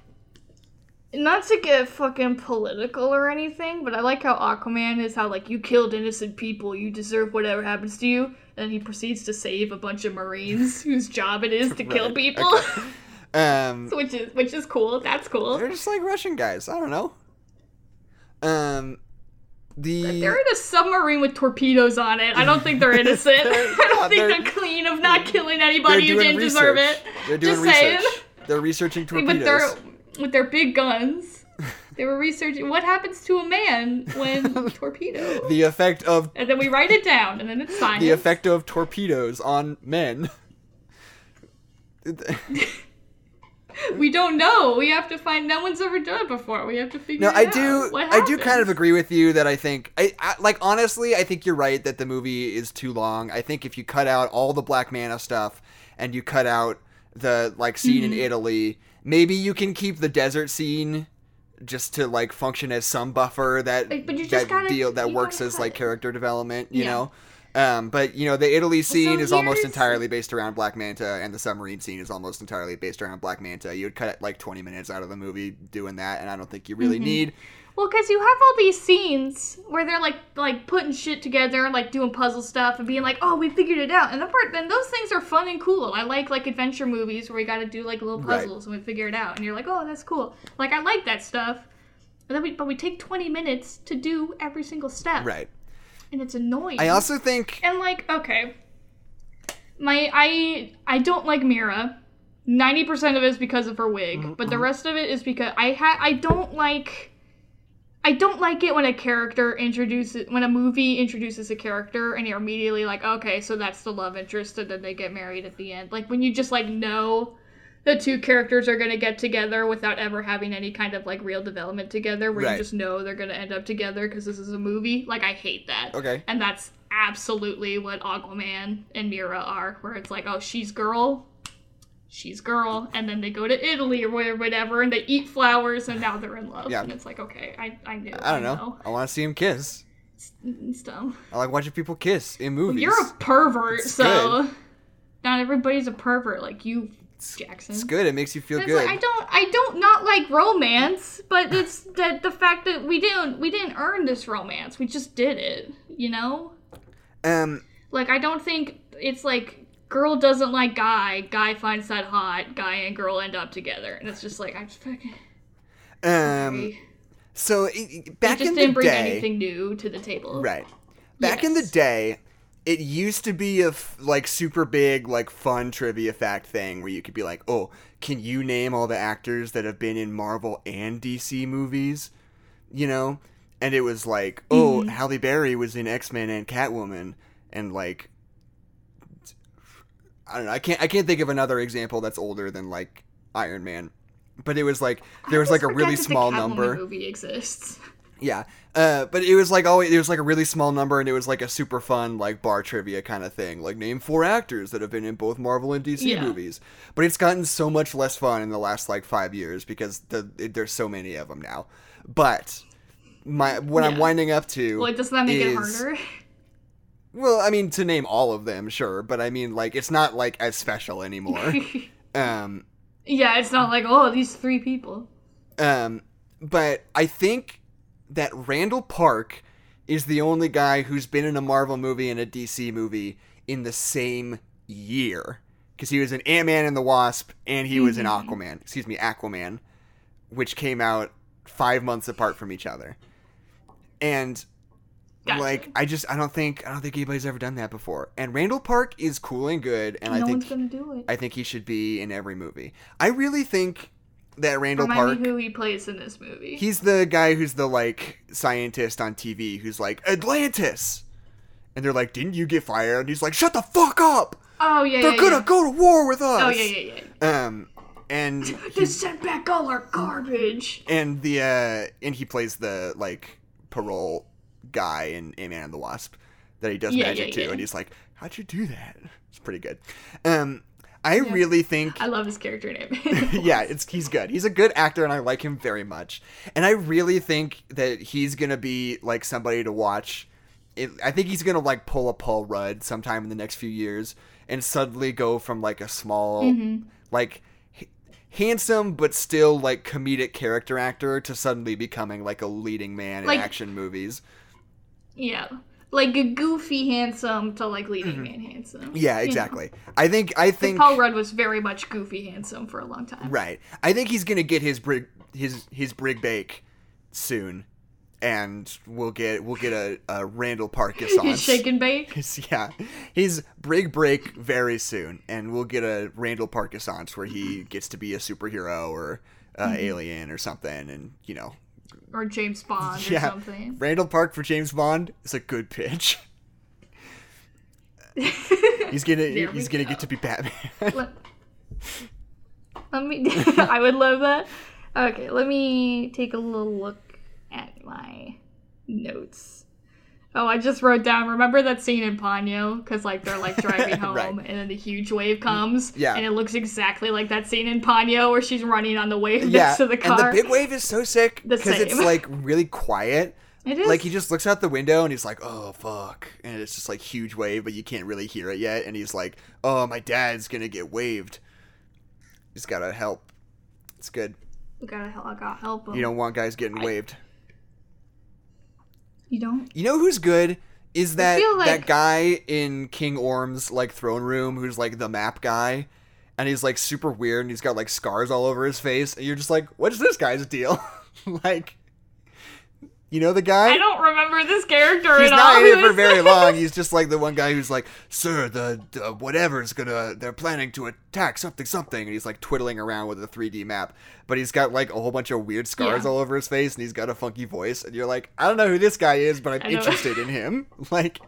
B: not to get fucking political or anything, but I like how Aquaman is how like you killed innocent people, you deserve whatever happens to you, and he proceeds to save a bunch of Marines (laughs) whose job it is to kill
A: Right,
B: people, (laughs)
A: Um.
B: which is which is cool. That's cool.
A: They're just like Russian guys. I don't know. Um, the
B: They're in a submarine with torpedoes on it. I don't think they're (laughs) innocent. (laughs) I don't think
A: They're-
B: they're, clean of not killing anybody who didn't
A: research.
B: deserve it.
A: They're doing
B: Just
A: research.
B: saying.
A: They're researching (laughs)
B: With their
A: torpedoes.
B: with their big guns. They were researching what happens to a man when torpedo.
A: The effect of
B: And then we write it down, and then it's science.
A: the effect of torpedoes on men.
B: We don't know. We have to find. No one's ever done it before. We have to figure.
A: Out
B: No,
A: I do.
B: What
A: I do kind of agree with you that I think I, I like honestly. I think you're right that the movie is too long. I think if you cut out all the Black Manta stuff and you cut out the like scene
B: Mm-hmm.
A: in Italy, maybe you can keep the desert scene just to like function as some buffer that
B: Like, but you
A: that
B: gotta-
A: deal that works as like
B: it.
A: character development. You
B: Yeah.
A: know. Um, but you know the Italy scene is almost entirely based around Black Manta, and the submarine scene is almost entirely based around Black Manta. You would cut like 20 minutes out of the movie doing that, and I don't think you
B: Mm-hmm.
A: really need
B: Well, because you have all these scenes where they're like like putting shit together, like doing puzzle stuff, and being like, "Oh, we figured it out." And the part, then those things are fun and cool. I like like adventure movies where we got to do like little
A: Right.
B: puzzles and we figure it out, and you're like, "Oh, that's cool." Like I like that stuff. But then we but we take 20 minutes to do every single step,
A: right.
B: And it's annoying.
A: I also think
B: and like okay, my I I don't like Mera. Ninety percent of it is because of her wig,
A: Mm-hmm,
B: but the rest of it is because I ha- I don't like. I don't like it when a character introduces when a movie introduces a character and you're immediately like, okay, so that's the love interest, and then they get married at the end. Like when you just like know the two characters are gonna get together without ever having any kind of like real development together, where
A: Right.
B: you just know they're gonna end up together because this is a movie. Like I hate that.
A: Okay.
B: And that's absolutely what Aquaman and Mera are, where it's like, oh, she's girl, she's girl, and then they go to Italy or whatever, whatever and they eat flowers, and now they're in love.
A: Yeah.
B: And it's like, okay, I, I knew.
A: I don't know. I want to see him kiss.
B: It's dumb.
A: I like watching people kiss in movies.
B: You're a pervert,
A: It's
B: so not everybody's a pervert like you, Jackson.
A: It's good. It makes you feel good.
B: like, I don't I don't not like romance, but it's (laughs) that the fact that we didn't we didn't earn this romance. We just did it, you know?
A: um,
B: Like I don't think it's like girl doesn't like guy, guy finds that hot, guy and girl end up together, and it's just like I'm just fucking
A: um. So it, it-
B: it
A: back
B: just
A: in
B: didn't
A: the
B: bring
A: day,
B: anything new to the table.
A: right? Back in the day, it used to be a f- like super big like fun trivia fact thing where you could be like, "Oh, can you name all the actors that have been in Marvel and DC movies?" You know, and it was like, "Oh,
B: Mm-hmm.
A: Halle Berry was in X Men and Catwoman," and like, I don't know. I can't. I can't think of another example that's older than like Iron Man. But it was like there was like a really small number.
B: Movie exists.
A: Yeah. Uh, but it was like always it was like a really small number and it was like a super fun like bar trivia kind of thing. Like name four actors that have been in both Marvel and DC
B: Yeah.
A: movies. But it's gotten so much less fun in the last like 5 years because the it, there's so many of them now. But my what I'm winding up to
B: Well, doesn't that make it harder?
A: Well, I mean to name all of them, sure, but I mean like it's not like as special anymore. (laughs) um
B: yeah, it's not like oh these three people.
A: Um, but I think that Randall Park is the only guy who's been in a Marvel movie and a DC movie in the same year. Because he was in Ant Man and the Wasp, and he was in mm-hmm. Aquaman. Excuse me, Aquaman, which came out five months apart from each other. And
B: Gotcha.
A: like, I just I don't think I don't think anybody's ever done that before. And Randall Park is cool and good, and
B: no
A: I think
B: one's gonna do it.
A: I think he should be in every movie. I really think that Randall
B: Remind
A: Park.
B: who he plays in this movie.
A: He's the guy who's the like scientist on TV who's like Atlantis, and they're like, "Didn't you get fired?" And he's like, "Shut the fuck up!
B: oh yeah,
A: They're
B: yeah,
A: gonna
B: yeah.
A: go to war with us."
B: Oh yeah, yeah, yeah.
A: Um, and
B: They sent back all our garbage.
A: and the uh, and he plays the like parole guy in Ant Man and the Wasp that he does
B: Yeah,
A: magic
B: yeah,
A: to, and he's like, "How'd you do that?" It's pretty good. Um, I really think
B: I love his character name. (laughs)
A: yeah, it's he's good. He's a good actor, and I like him very much. And I really think that he's gonna be like somebody to watch. It, I think he's gonna like pull a Paul Rudd sometime in the next few years, and suddenly go from like a small,
B: Mm-hmm.
A: like h- handsome but still like comedic character actor to suddenly becoming like a leading man
B: Like-
A: in action movies.
B: yeah, like a goofy handsome to like leading man handsome.
A: Mm-hmm. Yeah,
B: You know?
A: exactly. I think I think
B: Paul Rudd was very much goofy handsome for a long time.
A: Right. I think he's gonna get his brig his his brig bake soon, and we'll get we'll get a, a Randall Park assance. (laughs)
B: Shake and bake.
A: yeah, he's brig break very soon, and we'll get a Randall Park where he gets to be a superhero or uh, alien or something, and you know,
B: Or James Bond or
A: yeah,
B: something.
A: Randall Park for James Bond is a good pitch. (laughs) he's gonna he's gonna
B: go.
A: get to be Batman.
B: let, (laughs) let me (laughs) I would love that. Okay, let me take a little look at my notes. Oh, I just wrote down. Remember that scene in Ponyo? Because like they're like (laughs) driving home,
A: Right.
B: and then the huge wave comes.
A: Mm, yeah.
B: And it looks exactly like that scene in Ponyo where she's running on the wave (laughs)
A: yeah,
B: next to the car.
A: and the big wave is so sick because it's like really quiet.
B: it is
A: Like he just looks out the window and he's like, "Oh fuck," and it's just like huge wave, but you can't really hear it yet. And he's like, "Oh, my dad's gonna get waved. He's gotta help. It's good.
B: We gotta help. I gotta help him.
A: You don't want guys getting waved.
B: You don't.
A: You know who's good is that
B: feel
A: that guy in King Orm's like throne room who's like the map guy, and he's like super weird and he's got like scars all over his face, and you're just like, "What's this guy's deal?" (laughs) like, you know the guy?
B: I don't remember this character
A: He's
B: at
A: not
B: all.
A: in it (laughs) for very long. He's just like the one guy who's like, "Sir, the, the whatever's gonna, they're planning to attack something, something," and he's like twiddling around with a 3D map. But he's got like a whole bunch of weird scars
B: Yeah.
A: all over his face, and he's got a funky voice, and you're like, "I don't know who this guy is, but I'm interested in him. (laughs) Like,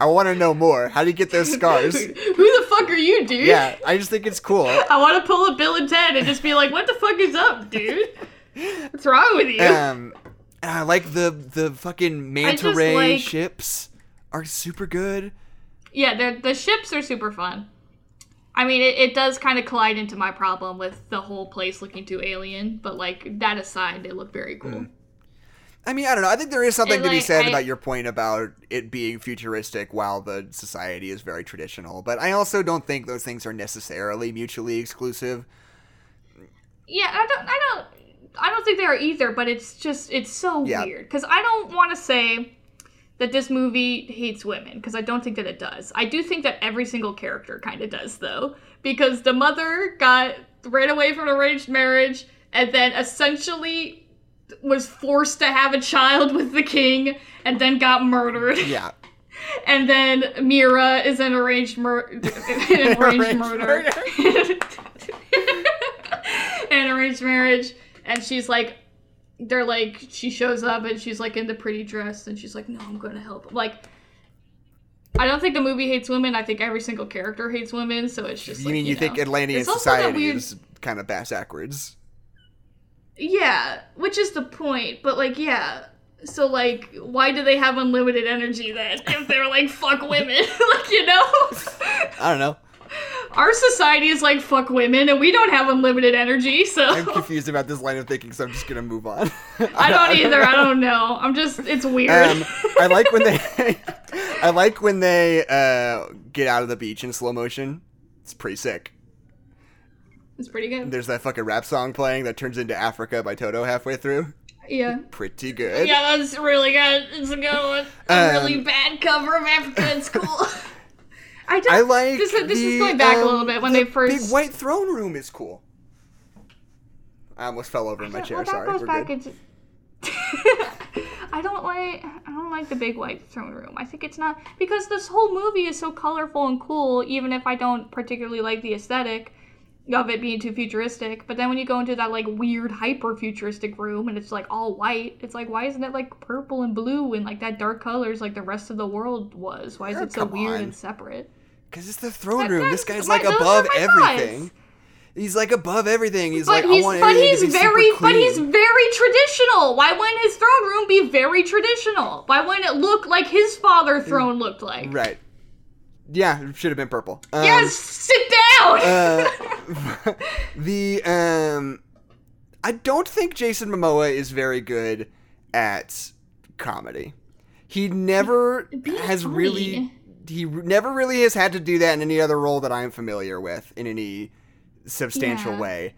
A: I want to know more. How do you get those scars?" (laughs)
B: Who the fuck are you, dude?
A: yeah, I just think it's cool.
B: I want to pull a Bill and Ted and just be like, "What the fuck is up, dude? What's wrong with you?"
A: Um, and I like the the fucking manta ray
B: like-
A: ships are super good.
B: yeah, the the ships are super fun. I mean, it, it does kind of collide into my problem with the whole place looking too alien, but like that aside, they look very cool. Hmm.
A: I mean, I don't know. I think there is something
B: And,
A: to be said
B: I-
A: about your point about it being futuristic while the society is very traditional. But I also don't think those things are necessarily mutually exclusive.
B: Yeah, I don't, I don't, I don't think they are either. But it's just, it's so
A: Yeah.
B: weird because I don't want to say that this movie hates women because I don't think that it does. I do think that every single character kind of does though, because the mother got ran away from an arranged marriage and then essentially was forced to have a child (laughs) with the king and then got murdered.
A: Yeah. (laughs)
B: And then Mera is an arranged, mur- (laughs) an arranged
A: Arranged
B: murder. an arranged marriage. And she's like, they're like, she shows up and she's like in the pretty dress and she's like, no, I'm going to help. Like, I don't think the movie hates women. I think every single character hates women. So it's just
A: You
B: like,
A: mean you,
B: know.
A: think Atlantean society
B: weird-
A: is kind of bass backwards?
B: Yeah, which is the point. But like, yeah. So like, why do they have unlimited energy then? (laughs) If they're like, fuck women, (laughs) like you know.
A: I don't know.
B: Our society is like fuck women, and we don't have unlimited energy, so
A: I'm confused about this line of thinking, so I'm just gonna move on.
B: I don't either. I don't (laughs) know. I'm just it's weird.
A: Um, I like when they, (laughs) (laughs) I like when they uh, get out of the beach in slow motion. It's pretty sick.
B: it's pretty good.
A: There's that fucking rap song playing that turns into Africa by Toto halfway through.
B: Yeah.
A: Pretty good.
B: Yeah, that's really good. It's a good one. A
A: Um,
B: really bad cover of Africa It's school. I just
A: I like
B: this. Is, this
A: the,
B: is going back a
A: um,
B: little bit when
A: the
B: they first.
A: big white throne room is cool. I almost fell over in my chair.
B: well, that
A: Sorry,
B: goes
A: we're
B: back
A: good.
B: into. (laughs) I don't like I don't like the big white throne room. I think it's not because this whole movie is so colorful and cool. Even if I don't particularly like the aesthetic of it being too futuristic, but then when you go into that like weird hyper futuristic room and it's like all white, it's like why isn't it like purple and blue and like that dark colors like the rest of the world was? Why is
A: Oh,
B: it so weird
A: on.
B: and separate?
A: Because it's the throne
B: That-
A: room. This guy's like above everything.
B: thoughts.
A: He's like above everything. He's
B: But
A: like,
B: he's
A: I want
B: but he's very but he's very traditional. Why wouldn't his throne room be very traditional? Why wouldn't it look like his father throne looked like?
A: right. Yeah, it should have been purple. Um,
B: Yes, sit down.
A: uh, (laughs) (laughs) the um, I don't think Jason Momoa is very good at comedy. He never
B: Be
A: has
B: funny.
A: really. He never really has had to do that in any other role that I'm familiar with in any substantial
B: Yeah.
A: way,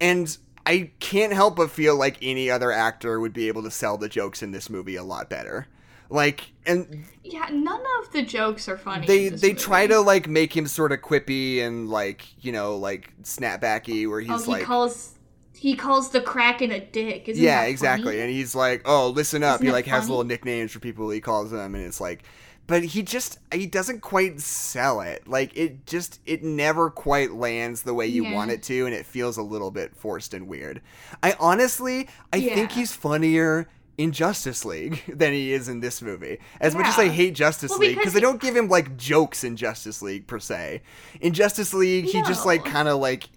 A: and I can't help but feel like any other actor would be able to sell the jokes in this movie a lot better. Like, and
B: yeah, none of the jokes are funny.
A: they they
B: movie.
A: try to like make him sort of quippy and like you know like snapbacky where
B: Oh,
A: he's
B: he
A: like
B: calls he calls the Kraken a dick. Isn't
A: yeah, exactly.
B: funny?
A: And he's like, "Oh, listen up."
B: Isn't
A: he like has little nicknames for people he calls them, and it's like, but he just he doesn't quite sell it. Like it just it never quite lands the way you
B: Yeah.
A: want it to, and it feels a little bit forced and weird. I honestly, I think he's funnier. In Justice League (laughs) than he is in this movie. As much as I hate Justice
B: Well,
A: League,
B: because
A: because they don't give him like jokes in Justice League per se. In Justice League, he just like kind of like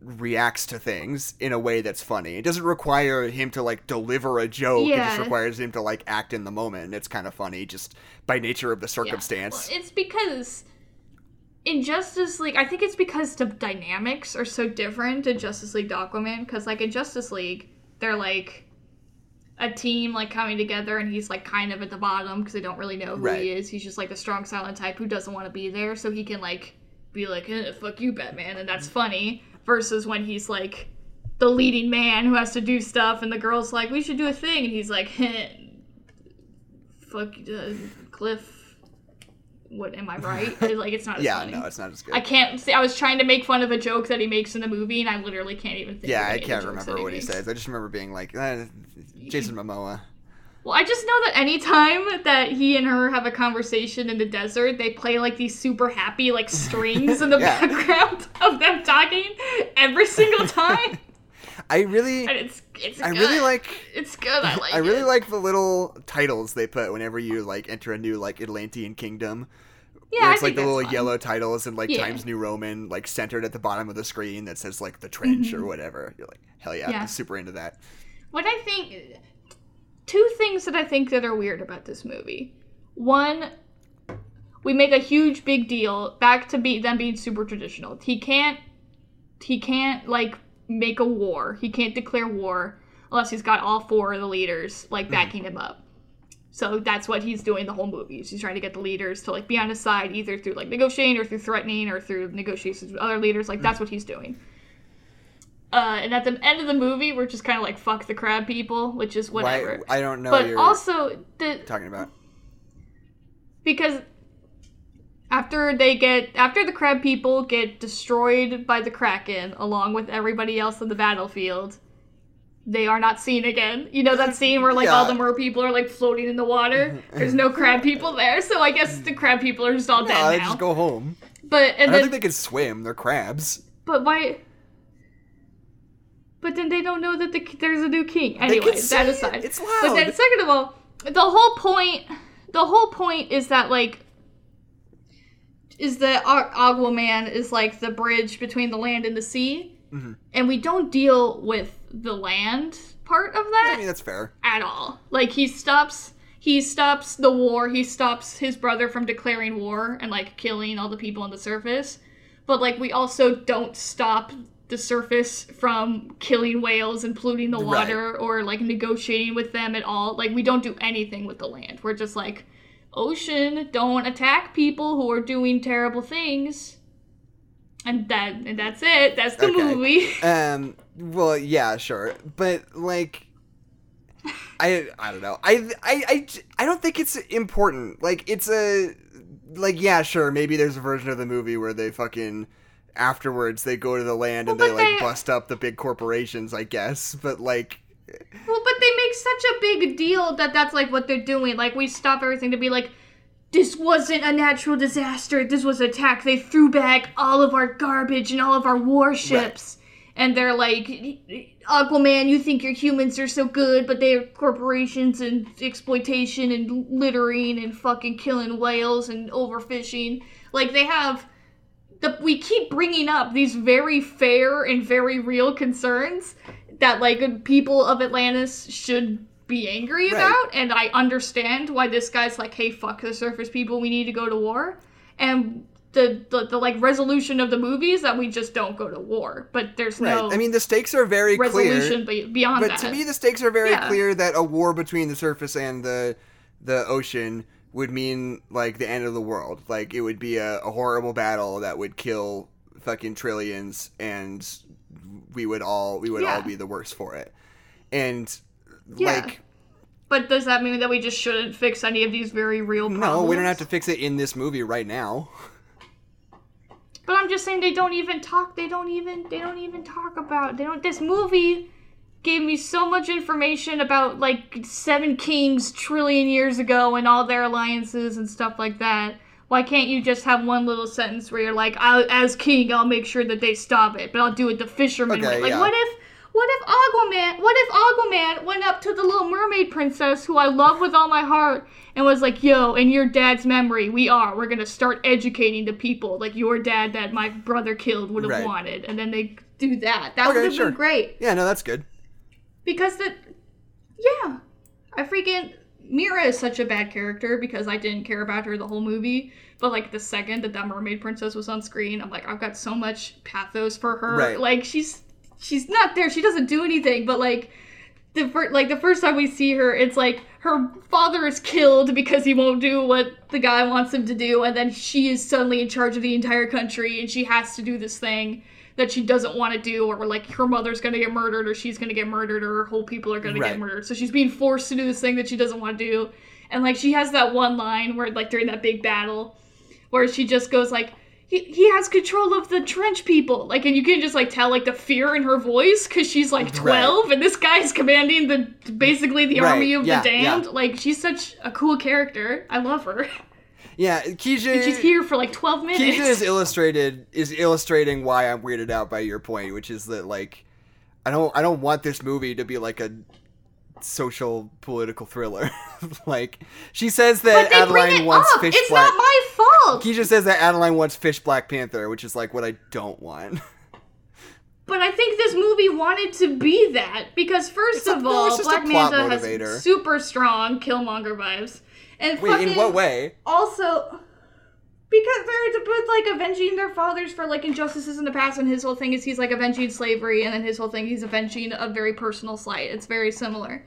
A: reacts to things in a way that's funny. It doesn't require him to like deliver a joke. Yeah. It just requires him to like act in the moment, and it's kind of funny just by nature of the
B: Yeah.
A: circumstance.
B: Well, it's because in Justice League, I think it's because the dynamics are so different in Justice League to Aquaman. Because like in Justice League, they're like a team like coming together, and he's like kind of at the bottom because they don't really know who
A: Right.
B: he is. He's just like the strong, silent type who doesn't want to be there, so he can like be like, eh, "Fuck you, Batman," and that's funny. Versus when he's like the leading man who has to do stuff, and the girl's like, "We should do a thing," and he's like, (laughs) "Fuck, uh, Cliff." What am I right? (laughs) like it's not as
A: yeah,
B: funny.
A: no, it's not as good.
B: I can't see. I was trying to make fun of a joke that he makes in the movie, and I literally can't even think.
A: yeah,
B: of
A: I
B: any of the
A: can't remember what he
B: makes.
A: says. I just remember being like, eh, Jason Momoa.
B: Well, I just know that anytime that he and her have a conversation in the desert, they play like these super happy like strings in the (laughs)
A: Yeah.
B: background of them talking every single (laughs) time,
A: I really,
B: and it's it's.
A: I
B: good.
A: really like.
B: It's good. I (laughs) like.
A: I really
B: it.
A: like the little titles they put whenever you like enter a new like Atlantean kingdom.
B: Yeah,
A: it's like the little
B: fun.
A: yellow titles and like
B: Yeah.
A: Times New Roman like centered at the bottom of the screen that says like the trench or whatever. You're like, hell yeah,
B: Mm-hmm. Yeah.
A: I'm super into that.
B: What I think, two things that I think that are weird about this movie. One, we make a huge big deal back to be them being super traditional. He can't, he can't like make a war. He can't declare war unless he's got all four of the leaders like hmm. backing him up. So that's what he's doing the whole movie. He's trying to get the leaders to like be on his side, either through like negotiating or through threatening or through negotiations with other leaders. Like hmm. that's what he's doing. Uh, and at the end of the movie, we're just kind of like fuck the crab people, which is whatever.
A: Why, I don't know.
B: but
A: you're
B: also the
A: talking about.
B: because after they get after the crab people get destroyed by the kraken along with everybody else on the battlefield they are not seen again you know that scene where like all the mer people are like floating in the water (laughs) there's no crab people there so i guess the crab people are just all
A: No,
B: dead
A: they
B: now
A: just go home.
B: but
A: I don't
B: then
A: think they can swim. They're crabs.
B: but why but then they don't know that the, there's a new king anyway that
A: see it.
B: aside
A: It's
B: but then second of all, the whole point the whole point is that like is that Aquaman is like the bridge between the land and the sea.
A: Mm-hmm.
B: And we don't deal with the land part of that
A: I mean, that's fair.
B: at all. Like he stops he stops the war, he stops his brother from declaring war and like killing all the people on the surface. But like we also don't stop the surface from killing whales and polluting the
A: Right.
B: water or like negotiating with them at all. Like we don't do anything with the land. We're just like ocean, don't attack people who are doing terrible things. And that and that's it. That's the
A: Okay.
B: movie. (laughs)
A: Um. Well, yeah, sure, but like, I I don't know. I I I I don't think it's important. Like, it's a like yeah, sure. Maybe there's a version of the movie where they fucking afterwards they go to the land and they like
B: they-
A: bust up the big corporations. I guess, but like,
B: Well, but they make such a big deal that that's like what they're doing. Like we stop everything to be like, this wasn't a natural disaster. This was an attack. They threw back all of our garbage and all of our warships. And they're like, Aquaman, you think your humans are so good, but they're corporations and exploitation and littering and fucking killing whales and overfishing. Like they have the we keep bringing up these very fair and very real concerns that like people of Atlantis should be angry
A: Right.
B: about and I understand why this guy's like hey fuck the surface people we need to go to war and the, the, the like resolution of the movie is that we just don't go to war but there's
A: right?
B: no
A: I mean, the stakes are very
B: resolution
A: clear.
B: be- beyond
A: But
B: that
A: to me, the stakes are very
B: Yeah.
A: clear that a war between the surface and the the ocean would mean like the end of the world. Like it would be a, a horrible battle that would kill fucking trillions, and we would all we would all be the worse for it. And
B: Yeah.
A: like,
B: but does that mean that we just shouldn't fix any of these very real problems
A: no, we don't have to fix it in this movie right now.
B: But I'm just saying they don't even talk. They don't even. They don't even talk about. They don't. This movie gave me so much information about like seven kings trillion years ago and all their alliances and stuff like that. Why can't you just have one little sentence where you're like, as king, I'll make sure that they stop it, but I'll do it the fisherman
A: Okay,
B: way. Like,
A: yeah.
B: what if, what if Aquaman, what if Aquaman went up to the Little Mermaid princess, who I love with all my heart, and was like, Yo, in your dad's memory, we are. We're gonna start educating the people, like your dad that my brother killed would have
A: Right.
B: wanted, and then they do that. That
A: Okay,
B: would have
A: sure.
B: been great
A: Yeah, no, that's good.
B: Because the yeah i freaking Mera is such a bad character because i didn't care about her the whole movie but like the second that that mermaid princess was on screen i'm like i've got so much pathos for her.
A: Right.
B: like she's she's not there. She doesn't do anything but like the fir- like the first time we see her it's like her father is killed because he won't do what the guy wants him to do and then she is suddenly in charge of the entire country and she has to do this thing that she doesn't want to do or like her mother's gonna get murdered or she's gonna get murdered or her whole people are gonna
A: Right.
B: get murdered. So she's being forced to do this thing that she doesn't want to do. And like she has that one line where like during that big battle where she just goes like he, he has control of the trench people. Like and you can just like tell like the fear in her voice because she's like 12 and this guy's commanding the basically the
A: Right,
B: army of
A: yeah,
B: the damned.
A: Yeah.
B: like she's such a cool character. I love her (laughs)
A: Yeah, Keisha.
B: she's here for like 12 minutes
A: Keisha is (laughs) illustrated is illustrating why I'm weirded out by your point, which is that like I don't I don't want this movie to be like a social political thriller. (laughs) like she says that
B: but they bring
A: Adeline wants
B: up
A: fish
B: it's
A: black.
B: not my fault
A: Keisha says that Adeline wants fish Black Panther, which is like what I don't want. (laughs)
B: But I think this movie wanted to be that because first
A: It's
B: of
A: no,
B: all,
A: a
B: Black
A: motivator.
B: has super strong Killmonger vibes, and
A: Wait,
B: fucking
A: in what way?
B: also because they're both like avenging their fathers for like injustices in the past, and his whole thing is he's like avenging slavery, and then his whole thing he's avenging a very personal slight. It's very similar.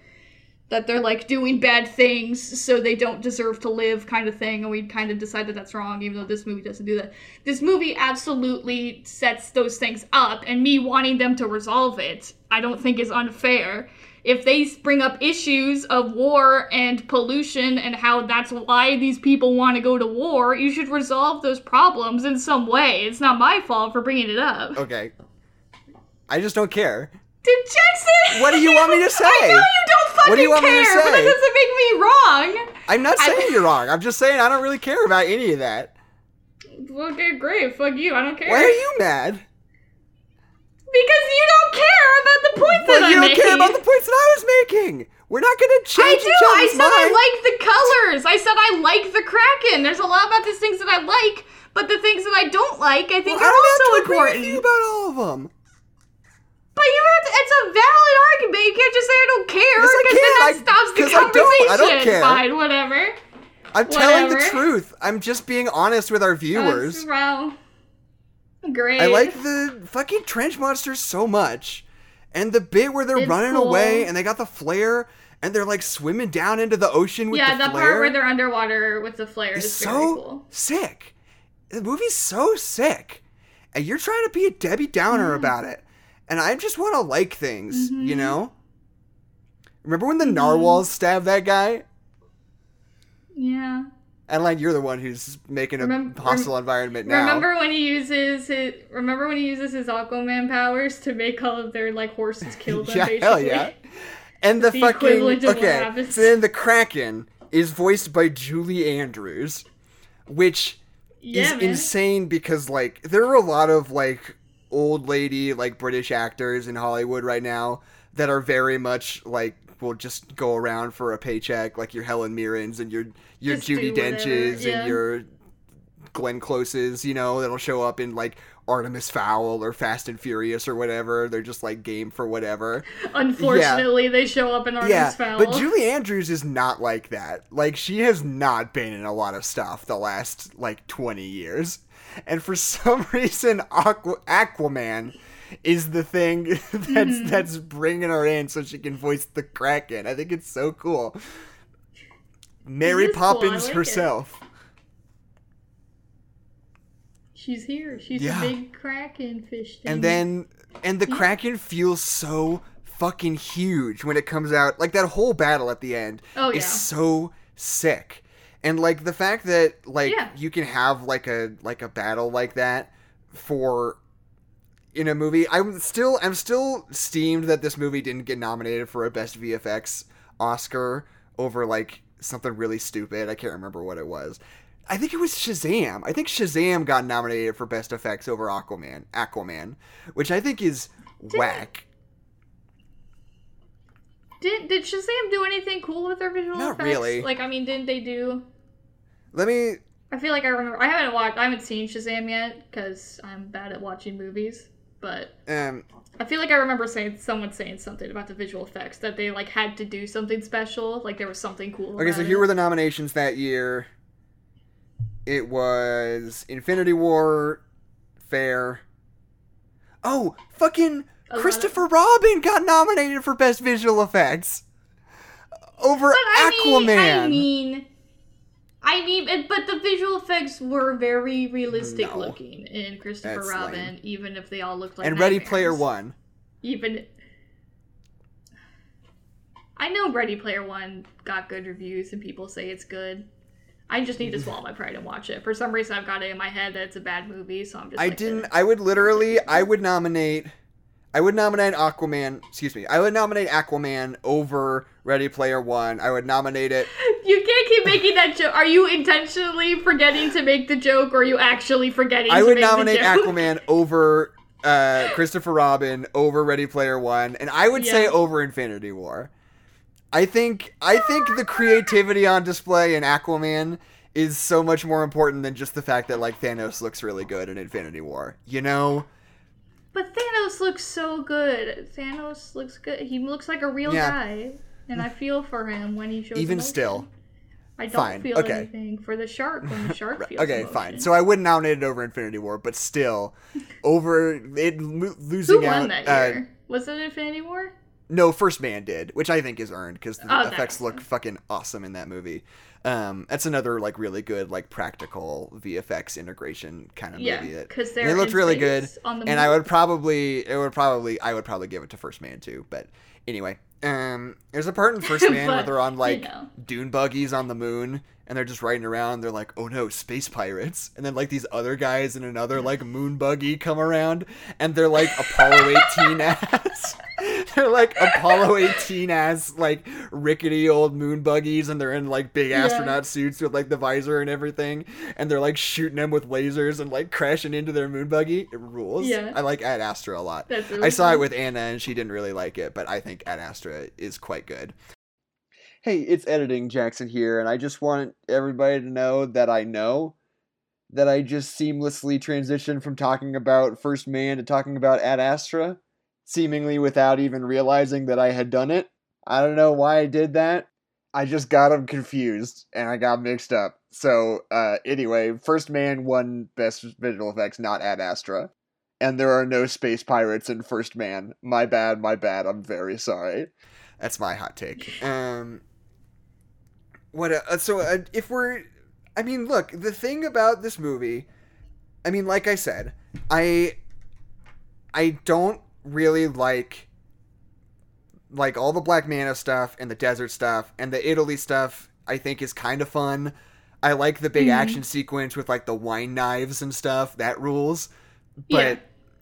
B: That they're like doing bad things so they don't deserve to live, kind of thing, and we kind of decided that's wrong, even though this movie doesn't do that. This movie absolutely sets those things up, and me wanting them to resolve it, I don't think is unfair if they bring up issues of war and pollution and how that's why these people want to go to war, you should resolve those problems in some way. It's not my fault for bringing it up.
A: Okay. I just don't care.
B: Did Jackson?
A: What do you want me to say? (laughs)
B: I know you don't fucking
A: What do you want me to
B: care, but that doesn't make me wrong.
A: I'm not
B: I-
A: saying (laughs) you're wrong. I'm just saying I don't really care about any of that.
B: Okay, great. Fuck you. I don't care.
A: Why are you mad?
B: Because you don't care about the points
A: Well,
B: that I'm making.
A: you don't care about the points that I was making. We're not going to
B: I
A: change
B: do.
A: each
B: I
A: other's
B: said I like the colors. I said I like the Kraken. There's a lot about these things that I like, but the things that I don't like, I think
A: I
B: are
A: don't
B: also
A: have to agree
B: important.
A: about all of them.
B: But you have to, it's a valid argument. You can't just say I don't care
A: Yes, I
B: because then
A: can.
B: that
A: I-
B: stops the
A: 'cause I don't.
B: conversation.
A: I don't care.
B: Fine, whatever.
A: I'm telling the truth. I'm just being honest with our viewers.
B: That's wrong. Great.
A: I like the fucking trench monsters so much. And the bit where they're
B: It's
A: running
B: cool.
A: away and they got the flare and they're like swimming down into the ocean with
B: yeah,
A: the
B: the
A: flare.
B: part where they're underwater with the flare
A: is so
B: cool.
A: sick. The movie's so sick. And you're trying to be a Debbie Downer about it. And I just want to like things,
B: Mm-hmm.
A: you know? Remember when the narwhals stabbed that guy?
B: Yeah.
A: Adeline, you're the one who's making a
B: Remem-
A: hostile environment now.
B: Remember when he uses his remember when he uses his Aquaman powers to make all of their like horses (laughs) kill them
A: yeah,
B: basically?
A: hell yeah. And the,
B: The
A: fucking
B: equivalent of what
A: okay. So then the Kraken is voiced by Julie Andrews, which
B: Yeah,
A: is
B: man.
A: insane because like there are a lot of like old lady like British actors in Hollywood right now that are very much like will just go around for a paycheck, like your Helen Mirrens and your your
B: Just Judi
A: Denches
B: yeah.
A: and your Glenn Closes, you know, that'll show up in like Artemis Fowl or Fast and Furious or whatever. They're just like game for whatever.
B: Unfortunately, they show up in Artemis
A: yeah,
B: Fowl.
A: but Julie Andrews is not like that. Like she has not been in a lot of stuff the last like 20 years. And for (laughs) some reason Aqu- Aquaman is the thing (laughs) that's
B: Mm-hmm.
A: that's bringing her in so she can voice the Kraken. I think it's so cool. Mary
B: is cool, I
A: Poppins
B: it.
A: herself.
B: She's here. She's
A: Yeah.
B: a big kraken fish thing.
A: And then and the Kraken feels so fucking huge when it comes out. Like that whole battle at the end
B: Oh,
A: is
B: yeah.
A: so sick. And like the fact that like
B: Yeah.
A: you can have like a like a battle like that for in a movie. I'm still I'm still steamed that this movie didn't get nominated for a best VFX Oscar over like something really stupid. I can't remember what it was. I think it was Shazam. I think Shazam got nominated for best effects over Aquaman. Aquaman, which I think is whack.
B: Did did Shazam do anything cool with their visual
A: Not
B: effects?
A: really.
B: Like, I mean, didn't they do?
A: Let me
B: I feel like I remember. I haven't watched. I haven't seen Shazam yet because I'm bad at watching movies. But
A: um
B: I feel like I remember saying someone saying something about the visual effects that they like had to do something special. Like there was something cool.
A: Okay, so here
B: it.
A: were the nominations that year. It was Infinity War, Fair. Oh, fucking Christopher Robin got nominated for Best Visual Effects over
B: But I
A: Aquaman.
B: mean, I mean, I mean, but the visual effects were very realistic
A: No.
B: looking in Christopher
A: That's
B: Robin,
A: lame.
B: even if they all looked like.
A: and Ready. Player One.
B: Even. I know Ready Player One got good reviews and people say it's good. I just need to swallow my pride and watch it. For some reason, I've got it in my head that it's a bad movie, so I'm just.
A: I
B: like,
A: didn't. I would literally. I would nominate. I would nominate Aquaman. Excuse me. I would nominate Aquaman over Ready Player One. I would nominate it.
B: You can't keep making that joke. Are you intentionally forgetting to make the joke, or are you actually forgetting?
A: I
B: to
A: would
B: make
A: nominate
B: the joke?
A: Aquaman over uh, Christopher Robin over Ready Player One, and I would say over Infinity War. I think I think the creativity on display in Aquaman is so much more important than just the fact that like Thanos looks really good in Infinity War. You know?
B: But Thanos looks so good. Thanos looks good. He looks like a real
A: Yeah.
B: guy, and I feel for him when he shows. Up.
A: Even
B: emotion.
A: still.
B: I don't
A: Fine,
B: feel
A: okay.
B: anything for the shark when the shark (laughs) feels.
A: Okay,
B: emotion.
A: fine. So I wouldn't nominate it over Infinity War, but still, over it lo- losing
B: who
A: out.
B: won that
A: uh,
B: year? Was it Infinity War?
A: No, First Man did, which I think is earned because the
B: Oh,
A: effects
B: makes
A: look fucking awesome in that movie. Um, that's another like really good like practical VFX integration kind of
B: Yeah,
A: movie. That,
B: because they're
A: it looked really good,
B: on the
A: and I would probably it would probably I would probably give it to First Man too. But anyway, um, there's a part in First (laughs) Man where they're on
B: you
A: like
B: know.
A: dune buggies on the moon. And they're just riding around. They're like, "Oh no, space pirates!" And then like these other guys in another like moon buggy come around, and they're like Apollo 18 ass. (laughs) they're like Apollo 18 ass like rickety old moon buggies, and they're in like big
B: Yeah.
A: astronaut suits with like the visor and everything, and they're like shooting them with lasers and like crashing into their moon buggy. It rules.
B: Yeah.
A: I like Ad Astra a lot.
B: Really
A: I saw it with Anna, and she didn't really like it, but I think Ad Astra is quite good. Hey, it's editing Jackson here, and I just want everybody to know that I know that I just seamlessly transitioned from talking about First Man to talking about Ad Astra, seemingly without even realizing that I had done it. I don't know why I did that. I just got them confused and I got mixed up. So, uh, anyway, First Man won Best Visual Effects, not Ad Astra. And there are no space pirates in First Man. My bad, my bad. I'm very sorry. That's my hot take. Um, what? Uh, so uh, if we're, I mean, look, the thing about this movie, I mean, like I said, I, I don't really like, like all the Black Manta stuff and the desert stuff and the Italy stuff. I think is kind of fun. I like the big
B: Mhm.
A: action sequence with like the wine knives and stuff. That rules.
B: Yeah.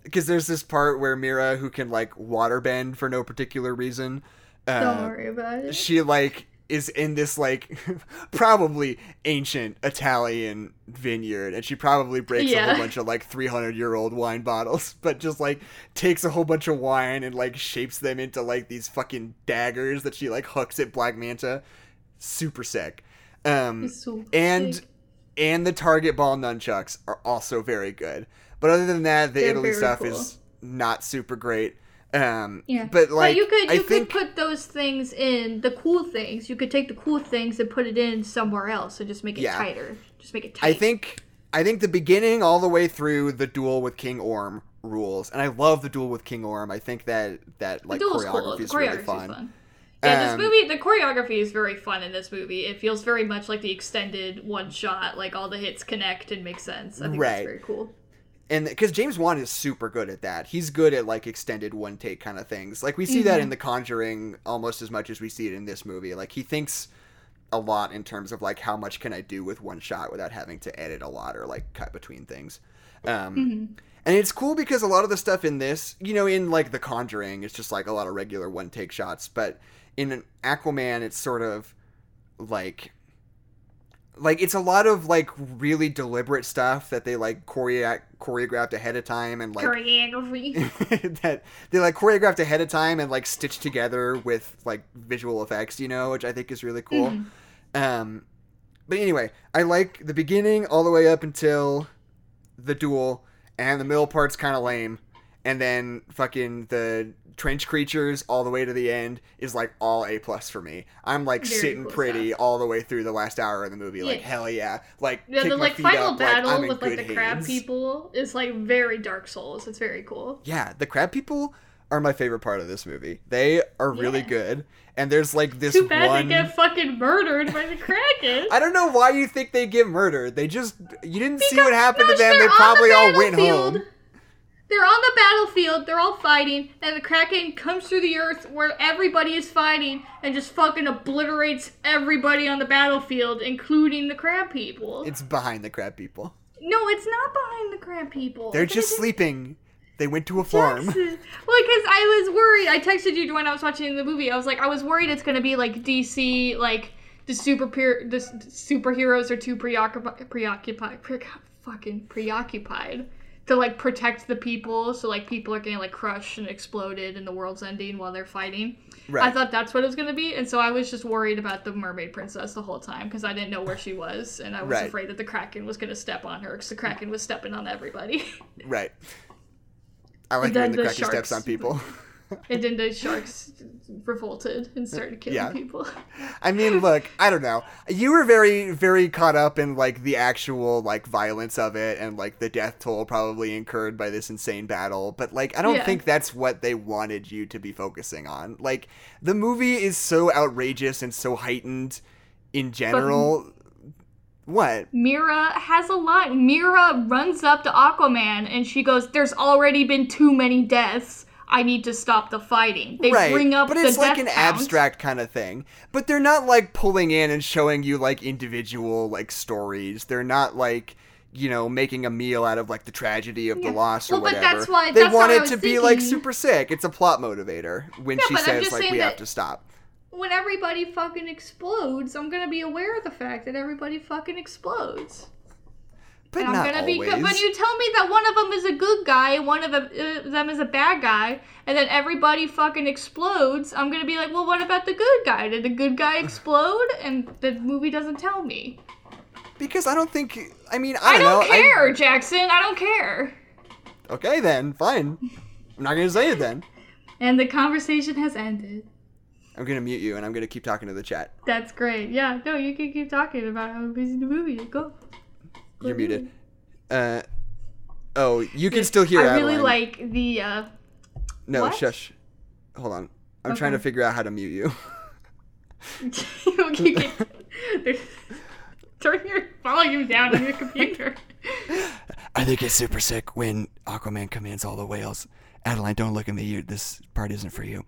A: Because there's this part where Mera, who can like water bend for no particular reason, uh,
B: Don't worry about it.
A: she like is in this like (laughs) probably ancient Italian vineyard and she probably breaks a whole bunch of like 300 year old wine bottles (laughs) but just like takes a whole bunch of wine and like shapes them into like these fucking daggers that she like hooks at Black Manta super sick um
B: so
A: and
B: sick.
A: and the target ball nunchucks are also very good but other than that the
B: They're
A: Italy stuff
B: cool.
A: is not super great um
B: Yeah,
A: but like
B: you could
A: I
B: you
A: think
B: could put those things in the cool things. You could take the cool things and put it in somewhere else and just make it
A: Yeah.
B: tighter. Just make it tight.
A: I think I think the beginning all the way through the duel with King Orm rules, and I love the duel with King Orm. I think that that like
B: the
A: choreography
B: cool.
A: Is really fun.
B: fun. Yeah,
A: Um,
B: this movie, the choreography is very fun in this movie. It feels very much like the extended one shot. Like all the hits connect and make sense. I think
A: Right.
B: that's very cool.
A: And because James Wan is super good at that, he's good at like extended one take kind of things. Like we see that
B: Mhm.
A: in The Conjuring almost as much as we see it in this movie. Like he thinks a lot in terms of like how much can I do with one shot without having to edit a lot or like cut between things. Um,
B: Mm-hmm.
A: and it's cool because a lot of the stuff in this, you know, in like The Conjuring, it's just like a lot of regular one take shots. But in Aquaman, it's sort of like like it's a lot of like really deliberate stuff that they like choreo- choreographed ahead of time and like
B: Choreography. (laughs)
A: that they like choreographed ahead of time and like stitched together with like visual effects, you know, which I think is really cool. Um, but anyway, I like the beginning all the way up until the duel, and the middle part's kind of lame, and then fucking the trench creatures all the way to the end is like all A plus for me. I'm like
B: Very
A: sitting
B: cool
A: pretty
B: stuff.
A: all the way through the last hour of the movie. Like
B: Yeah.
A: hell yeah, like
B: Yeah, the like final
A: up,
B: battle
A: in
B: with like the crab people is like very Dark Souls. It's very cool.
A: Yeah, the crab people are my favorite part of this movie. They are really
B: Yeah.
A: good, and there's like this
B: Too bad
A: one.
B: they get fucking murdered by the Kraken. (laughs)
A: I don't know why you think they get murdered. They just you didn't see what happened to them. They
B: on the
A: probably all went home.
B: They're on the battlefield, they're all fighting, and the Kraken comes through the earth where everybody is fighting and just fucking obliterates everybody on the battlefield, including the crab people.
A: It's behind the crab people.
B: no, it's not behind the crab people.
A: They're just
B: in-
A: sleeping. They went to a farm.
B: Well, because I was worried. I texted you when I was watching the movie. I was like, I was worried it's gonna be like DC, like the super the superheroes are too preoccupied, preoccupied, pre- (laughs) fucking preoccupied to like protect the people. So like people are getting like crushed and exploded, and the world's ending while they're fighting. I thought that's what it was gonna be, and so I was just worried about the mermaid princess the whole time because I didn't know where she was, and I was
A: Right.
B: afraid that the kraken was gonna step on her because the kraken was stepping on everybody.
A: Right. I like
B: And
A: when the
B: the
A: Kraken steps on people.
B: And then the (laughs) sharks revolted and uh, started killing
A: Yeah.
B: people. (laughs)
A: I mean, look, I don't know. You were very, very caught up in like the actual like violence of it and like the death toll probably incurred by this insane battle. But like, I don't
B: Yeah.
A: think that's what they wanted you to be focusing on. Like, the movie is so outrageous and so heightened in general. What?
B: Mera has a line. Mera runs up to Aquaman and she goes, There's already been too many deaths. I need to stop the fighting. They
A: right,
B: bring up
A: but
B: the
A: it's like an
B: count.
A: abstract kind of thing. But they're not like pulling in and showing you like individual like stories. They're not like you know making a meal out of like the tragedy of
B: Yeah.
A: the loss or
B: Well, but
A: whatever.
B: that's why-
A: they
B: that's
A: want it to be like super sick. It's a plot motivator when
B: Yeah,
A: she says like we have to stop.
B: When everybody fucking explodes, I'm gonna be aware of the fact that everybody fucking explodes.
A: But
B: and I'm gonna
A: always.
B: be. When you tell me that one of them is a good guy, one of them, uh, them is a bad guy, and then everybody fucking explodes, I'm gonna be like, well, what about the good guy? Did the good guy explode? And the movie doesn't tell me.
A: because I don't think. I mean, I
B: I
A: don't,
B: don't
A: know. I-
B: care, Jackson. I don't care.
A: okay, then fine. I'm not gonna say it then.
B: And the conversation has ended.
A: I'm gonna mute you and I'm gonna keep talking to the chat.
B: That's great. Yeah, no, you can keep talking about how amazing the movie is. Go.
A: You're muted. Uh. Oh, you can still hear
B: I really
A: Adeline.
B: like the. uh
A: No,
B: What?
A: shush. Hold on. I'm trying to figure out how to mute you. (laughs)
B: can, there's- turn your volume down on your computer. (laughs)
A: I think it's super sick when Aquaman commands all the whales. Adeline, don't look at me. You, this part isn't for you.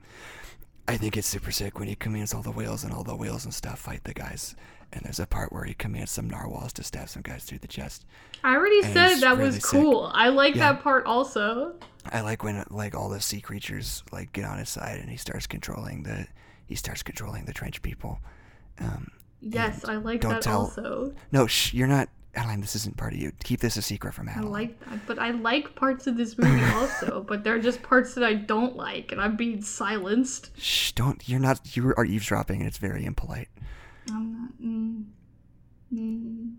A: I think it's super sick when he commands all the whales and all the whales and stuff fight the guys. And there's a part where he commands some narwhals to stab some guys through the chest.
B: I already
A: And
B: said that
A: really
B: was
A: sick.
B: cool. I like
A: Yeah.
B: that part also.
A: I like when like all the sea creatures like get on his side and he starts controlling the he starts controlling the trench people. Um,
B: Yes, I like
A: don't
B: that
A: tell-
B: also.
A: no, shh, you're not. Adeline, this isn't part of you. Keep this a secret from
B: I
A: Adeline.
B: like that, but I like parts of this movie (laughs) also. but there are just parts that I don't like, and I'm being silenced.
A: Shh, don't. You're not. You are eavesdropping, and it's very impolite.
B: I'm not. Mm, mm.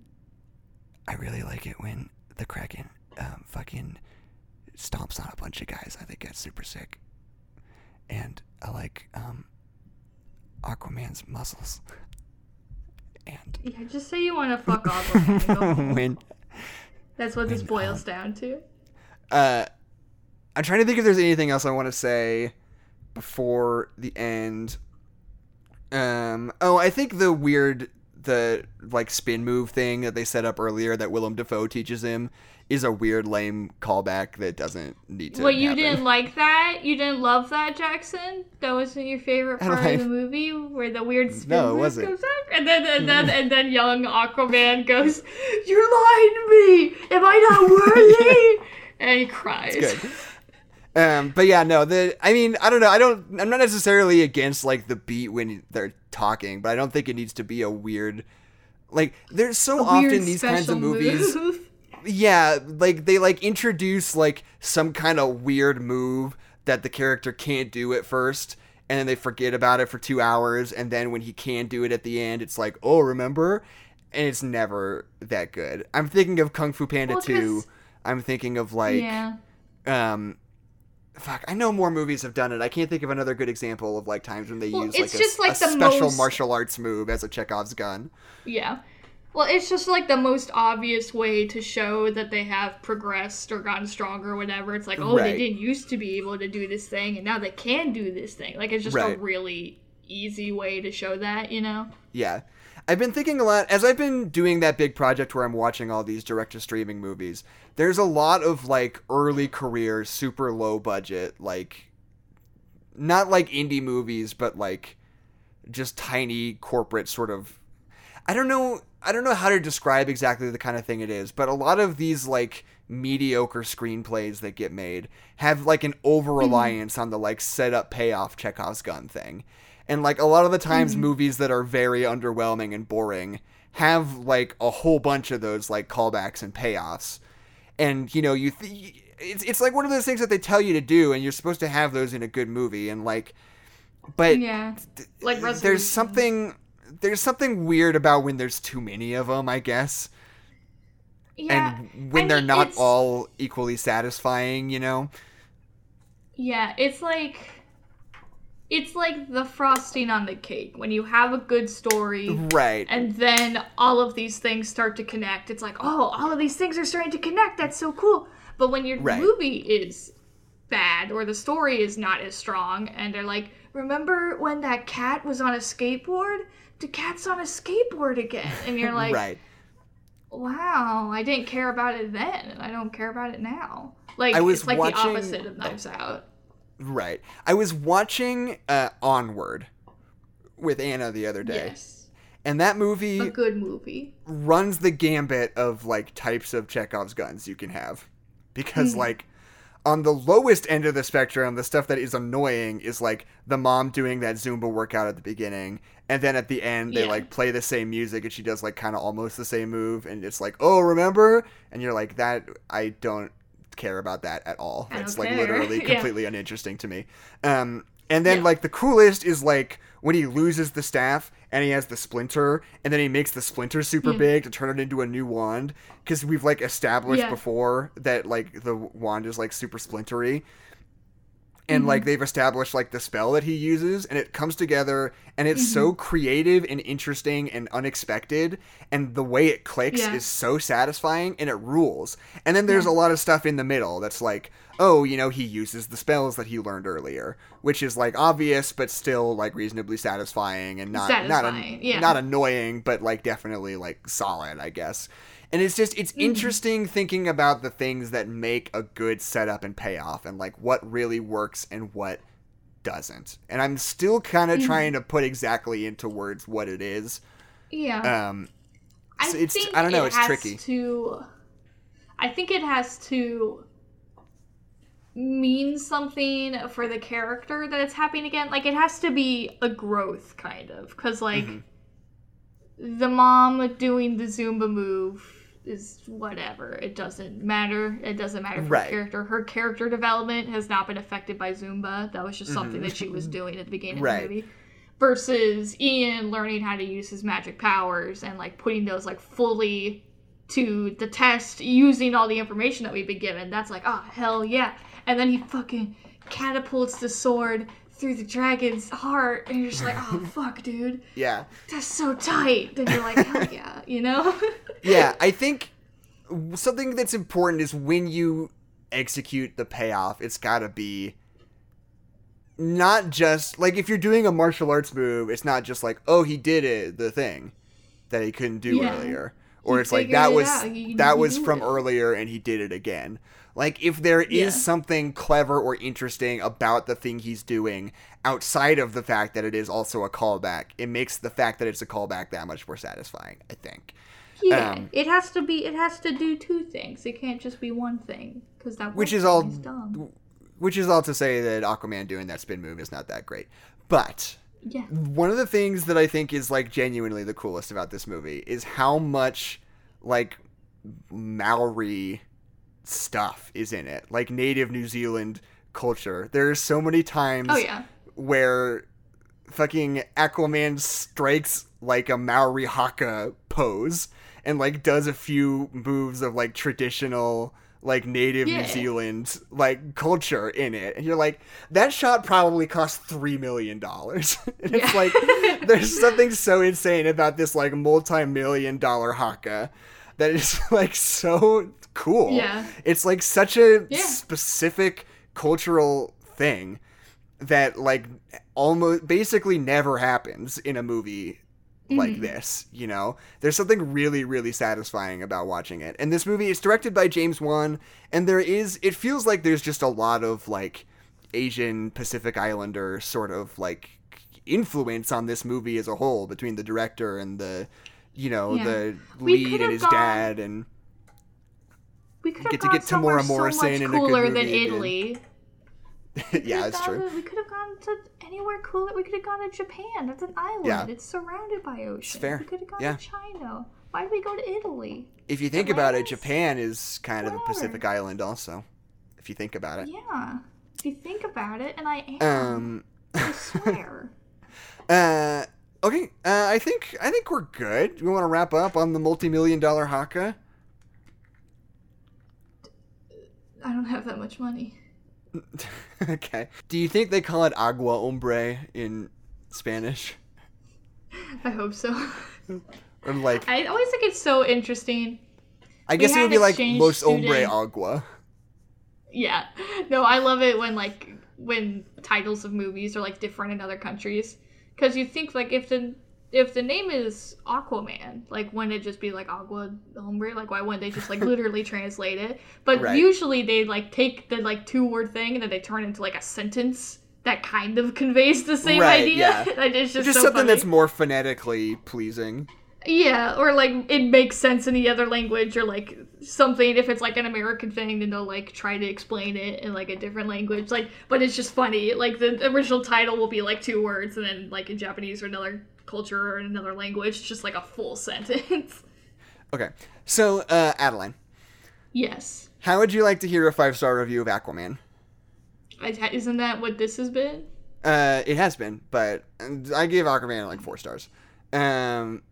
A: I really like it when the Kraken um, fucking stomps on a bunch of guys. I think that's super sick. And I like um, Aquaman's muscles. And
B: Yeah, just say you want to fuck off. and go home.
A: when
B: That's what this boils
A: um,
B: down to.
A: uh, I'm trying to think if there's anything else I want to say before the end. Um, oh, I think the weird the like spin move thing that they set up earlier that Willem Dafoe teaches him is a weird lame callback that doesn't need to.
B: Well, you
A: happen.
B: didn't like that? You didn't love that, Jackson? That wasn't your favorite
A: I
B: part of the movie where the weird spin
A: No,
B: move
A: wasn't.
B: goes up? And then and then (laughs) and then young Aquaman goes, You're lying to me! Am I not worthy? (laughs) and he cries.
A: Um, but yeah, no. The I mean, I don't know. I don't. I'm not necessarily against like the beat when they're talking, but I don't think it needs to be a weird. Like, there's so often these kinds of movies.
B: move. (laughs)
A: yeah like they like introduce like some kind of weird move that the character can't do at first and then they forget about it for two hours and then when he can do it at the end it's like oh remember and it's never that good i'm thinking of kung fu panda
B: Well,
A: 2
B: 'cause-
A: i'm thinking of like
B: yeah.
A: um fuck i know more movies have done it i can't think of another good example of like times when they
B: Well,
A: use like a,
B: like,
A: a
B: the
A: special
B: most-
A: martial arts move as a chekhov's gun
B: Yeah. Well, it's just like the most obvious way to show that they have progressed or gotten stronger or whatever. It's like, oh, they didn't used to be able to do this thing and now they can do this thing. Like, it's just a really easy way to show that, you know?
A: Yeah. I've been thinking a lot as I've been doing that big project where I'm watching all these direct to streaming movies. There's a lot of like early career, super low budget, like not like indie movies, but like just tiny corporate sort of I don't know I don't know how to describe exactly the kind of thing it is, but a lot of these like mediocre screenplays that get made have like an over mm-hmm. reliance on the like set up payoff Chekhov's gun thing. And like a lot of the times mm-hmm. movies that are very underwhelming and boring have like a whole bunch of those like callbacks and payoffs. And you know, you th- it's it's like one of those things that they tell you to do and you're supposed to have those in a good movie and like but
B: Yeah. Like
A: there's something there's something weird about when there's too many of them, I guess.
B: Yeah.
A: and when
B: I
A: they're not all equally satisfying, you know.
B: Yeah, it's like. It's like the frosting on the cake. When you have a good story,
A: Right.
B: and then all of these things start to connect. It's like, oh, all of these things are starting to connect. That's so cool. But when your
A: Right.
B: movie is bad or the story is not as strong, and they're like, remember when that cat was on a skateboard? The cat's on a skateboard again. And you're (laughs) like,
A: right.
B: wow, I didn't care about it then, and I don't care about it now. Like,
A: I was
B: it's like
A: watching-
B: the opposite of Knives Out.
A: Right. I was watching uh, Onward with Anna the other day,
B: Yes.
A: and that movie
B: A good movie.
A: runs the gambit of like types of Chekhov's guns you can have. Because like on the lowest end of the spectrum, the stuff that is annoying is like the mom doing that Zumba workout at the beginning, and then at the end they
B: Yeah.
A: like play the same music and she does like kind of almost the same move, and it's like, oh, remember? And you're like, that I don't care about that at all. It's like (laughs) literally
B: Yeah.
A: completely uninteresting to me. Um, and then
B: Yeah.
A: like the coolest is like when he loses the staff and he has the splinter, and then he makes the splinter super
B: Yeah.
A: big to turn it into a new wand. Because we've like established
B: Yeah.
A: before that like the wand is like super splintery.
B: Mm-hmm.
A: And like they've established like the spell that he uses, and it comes together, and it's so
B: Mm-hmm.
A: creative and interesting and unexpected, and the way it clicks
B: Yeah.
A: is so satisfying, and it rules. And then there's
B: Yeah.
A: a lot of stuff in the middle that's like, oh, you know, he uses the spells that he learned earlier, which is like obvious but still like reasonably satisfying and not not an-
B: yeah.
A: not annoying, but like definitely like solid, I guess. And it's just it's
B: Mm-hmm.
A: interesting thinking about the things that make a good setup and payoff and like what really works and what doesn't. And I'm still kind of
B: Mm-hmm.
A: trying to put exactly into words what it is.
B: Yeah.
A: Um
B: I
A: it's-
B: think
A: I don't know,
B: it
A: it's
B: has
A: tricky.
B: To, I think it has to mean something for the character that it's happening again. Like it has to be a growth kind of, because like
A: Mm-hmm.
B: the mom doing the Zumba move is whatever. It doesn't matter. It doesn't matter for
A: Right.
B: her character. Her character development has not been affected by Zumba. That was just something that she was doing at the beginning
A: Mm-hmm. Right.
B: of the movie versus Ian learning how to use his magic powers and like putting those like fully to the test using all the information that we've been given. That's like, oh hell yeah. And then he fucking catapults the sword through the dragon's heart and you're just like, oh (laughs) fuck dude.
A: yeah.
B: That's so tight. Then you're like, hell yeah, you know? (laughs)
A: yeah, I think something that's important is when you execute the payoff, it's got to be not just like if you're doing a martial arts move, it's not just like, oh, he did it, the thing. that he couldn't do
B: Yeah.
A: earlier. Or
B: He
A: it's like that
B: it
A: was.
B: He-
A: that
B: he
A: was from
B: it.
A: earlier and he did it again. Like if there is
B: Yeah.
A: something clever or interesting about the thing he's doing outside of the fact that it is also a callback, it makes the fact that it's a callback that much more satisfying, I think.
B: Yeah,
A: Um,
B: it has to be. It has to do two things. It can't just be one thing because that
A: Which is all-
B: dumb.
A: Which is all to say that Aquaman doing that spin move is not that great. But
B: Yeah,
A: one of the things that I think is like genuinely the coolest about this movie is how much like Maori stuff is in it, like native New Zealand culture. There's so many times
B: Oh yeah.
A: where fucking Aquaman strikes like a Maori haka pose and like does a few moves of like traditional like native New Zealand like culture in it. And you're like, that shot probably cost three million dollars. (laughs) and it's
B: Yeah.
A: like (laughs) there's something so insane about this like multi-million dollar haka that is (laughs) like so cool.
B: Yeah.
A: It's like such a
B: Yeah.
A: specific cultural thing that like almost basically never happens in a movie like
B: Mm-hmm.
A: this you know there's something really really satisfying about watching it and this movie is directed by james wan and there is it feels like there's just a lot of like asian pacific islander sort of like influence on this movie as a whole between the director and the you know
B: Yeah.
A: the lead and his
B: gone-
A: dad and
B: We could have
A: Get to get Temuera Morrison
B: so
A: in a good
B: cooler than
A: movie again.
B: Italy. (laughs)
A: yeah that's true
B: We could have gone to anywhere cool that We could have gone to Japan. That's an island.
A: Yeah.
B: It's surrounded by ocean.
A: It's fair.
B: We could have gone
A: Yeah.
B: to China. Why did we go to Italy?
A: if you think about it japan is kind of a pacific island also if you think about it
B: Yeah. If you think about it, and I am,
A: um
B: I (laughs) swear.
A: Uh, okay. Uh, I think I think we're good. We want to wrap up on the multi-million dollar haka.
B: I don't have that much money. (laughs)
A: okay. Do you think they call it agua hombre in Spanish,
B: I hope so. (laughs)
A: or like
B: I always think it's so interesting.
A: I guess it would be like los hombre agua.
B: Yeah. No, I love it when like when titles of movies are like different in other countries cuz you think like if the if the name is Aquaman, like wouldn't it just be like Agua Hombre? Like why wouldn't they just like (laughs) literally translate it? But
A: Right.
B: usually they like take the like two word thing and then they turn it into like a sentence that kind of (laughs) conveys the same
A: Right,
B: idea.
A: yeah. (laughs)
B: it's just,
A: Just
B: so
A: something
B: funny.
A: that's more phonetically pleasing.
B: Yeah, or like it makes sense in the other language, or like something. If it's like an American thing, then they'll like try to explain it in like a different language. Like, but it's just funny. Like the original title will be like two words, and then like in Japanese or another culture or another language, it's just like a full (laughs) sentence.
A: Okay. So, uh, Adeline,
B: yes,
A: how would you like to hear a five-star review of Aquaman?
B: I, isn't that what this has been?
A: Uh, it has been, but I gave Aquaman like four stars. Um,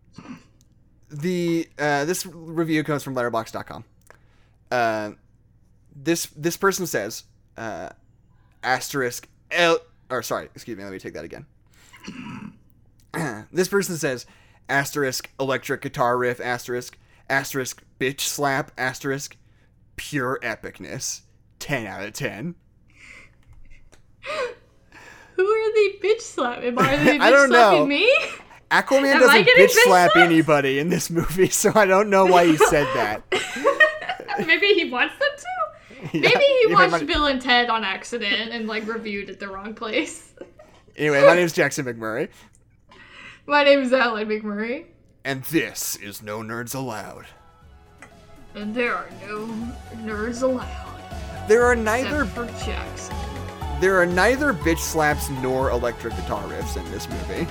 A: the uh, this review comes from Letterboxd.com. Uh, this this person says, uh, asterisk L or sorry, excuse me, let me take that again. (clears throat) this person says, asterisk electric guitar riff asterisk asterisk bitch slap asterisk pure epicness. Ten out of ten. (laughs)
B: Who are they bitch slapping? Are they bitch (laughs)
A: I don't know.
B: slapping me?
A: Aquaman
B: Am
A: doesn't bitch slap
B: slapped?
A: anybody in this movie, (laughs) so I don't know why he said that.
B: Maybe he wants them to.
A: Yeah,
B: Maybe he watched
A: my-
B: Bill and Ted on accident and like reviewed at the wrong place.
A: Anyway, my name's Jackson McMurray,
B: my name is Alan McMurray.
A: And this is No Nerds Allowed.
B: And there are no nerds allowed.
A: There are neither
B: for Jackson.
A: There are neither bitch slaps nor electric guitar riffs in this movie.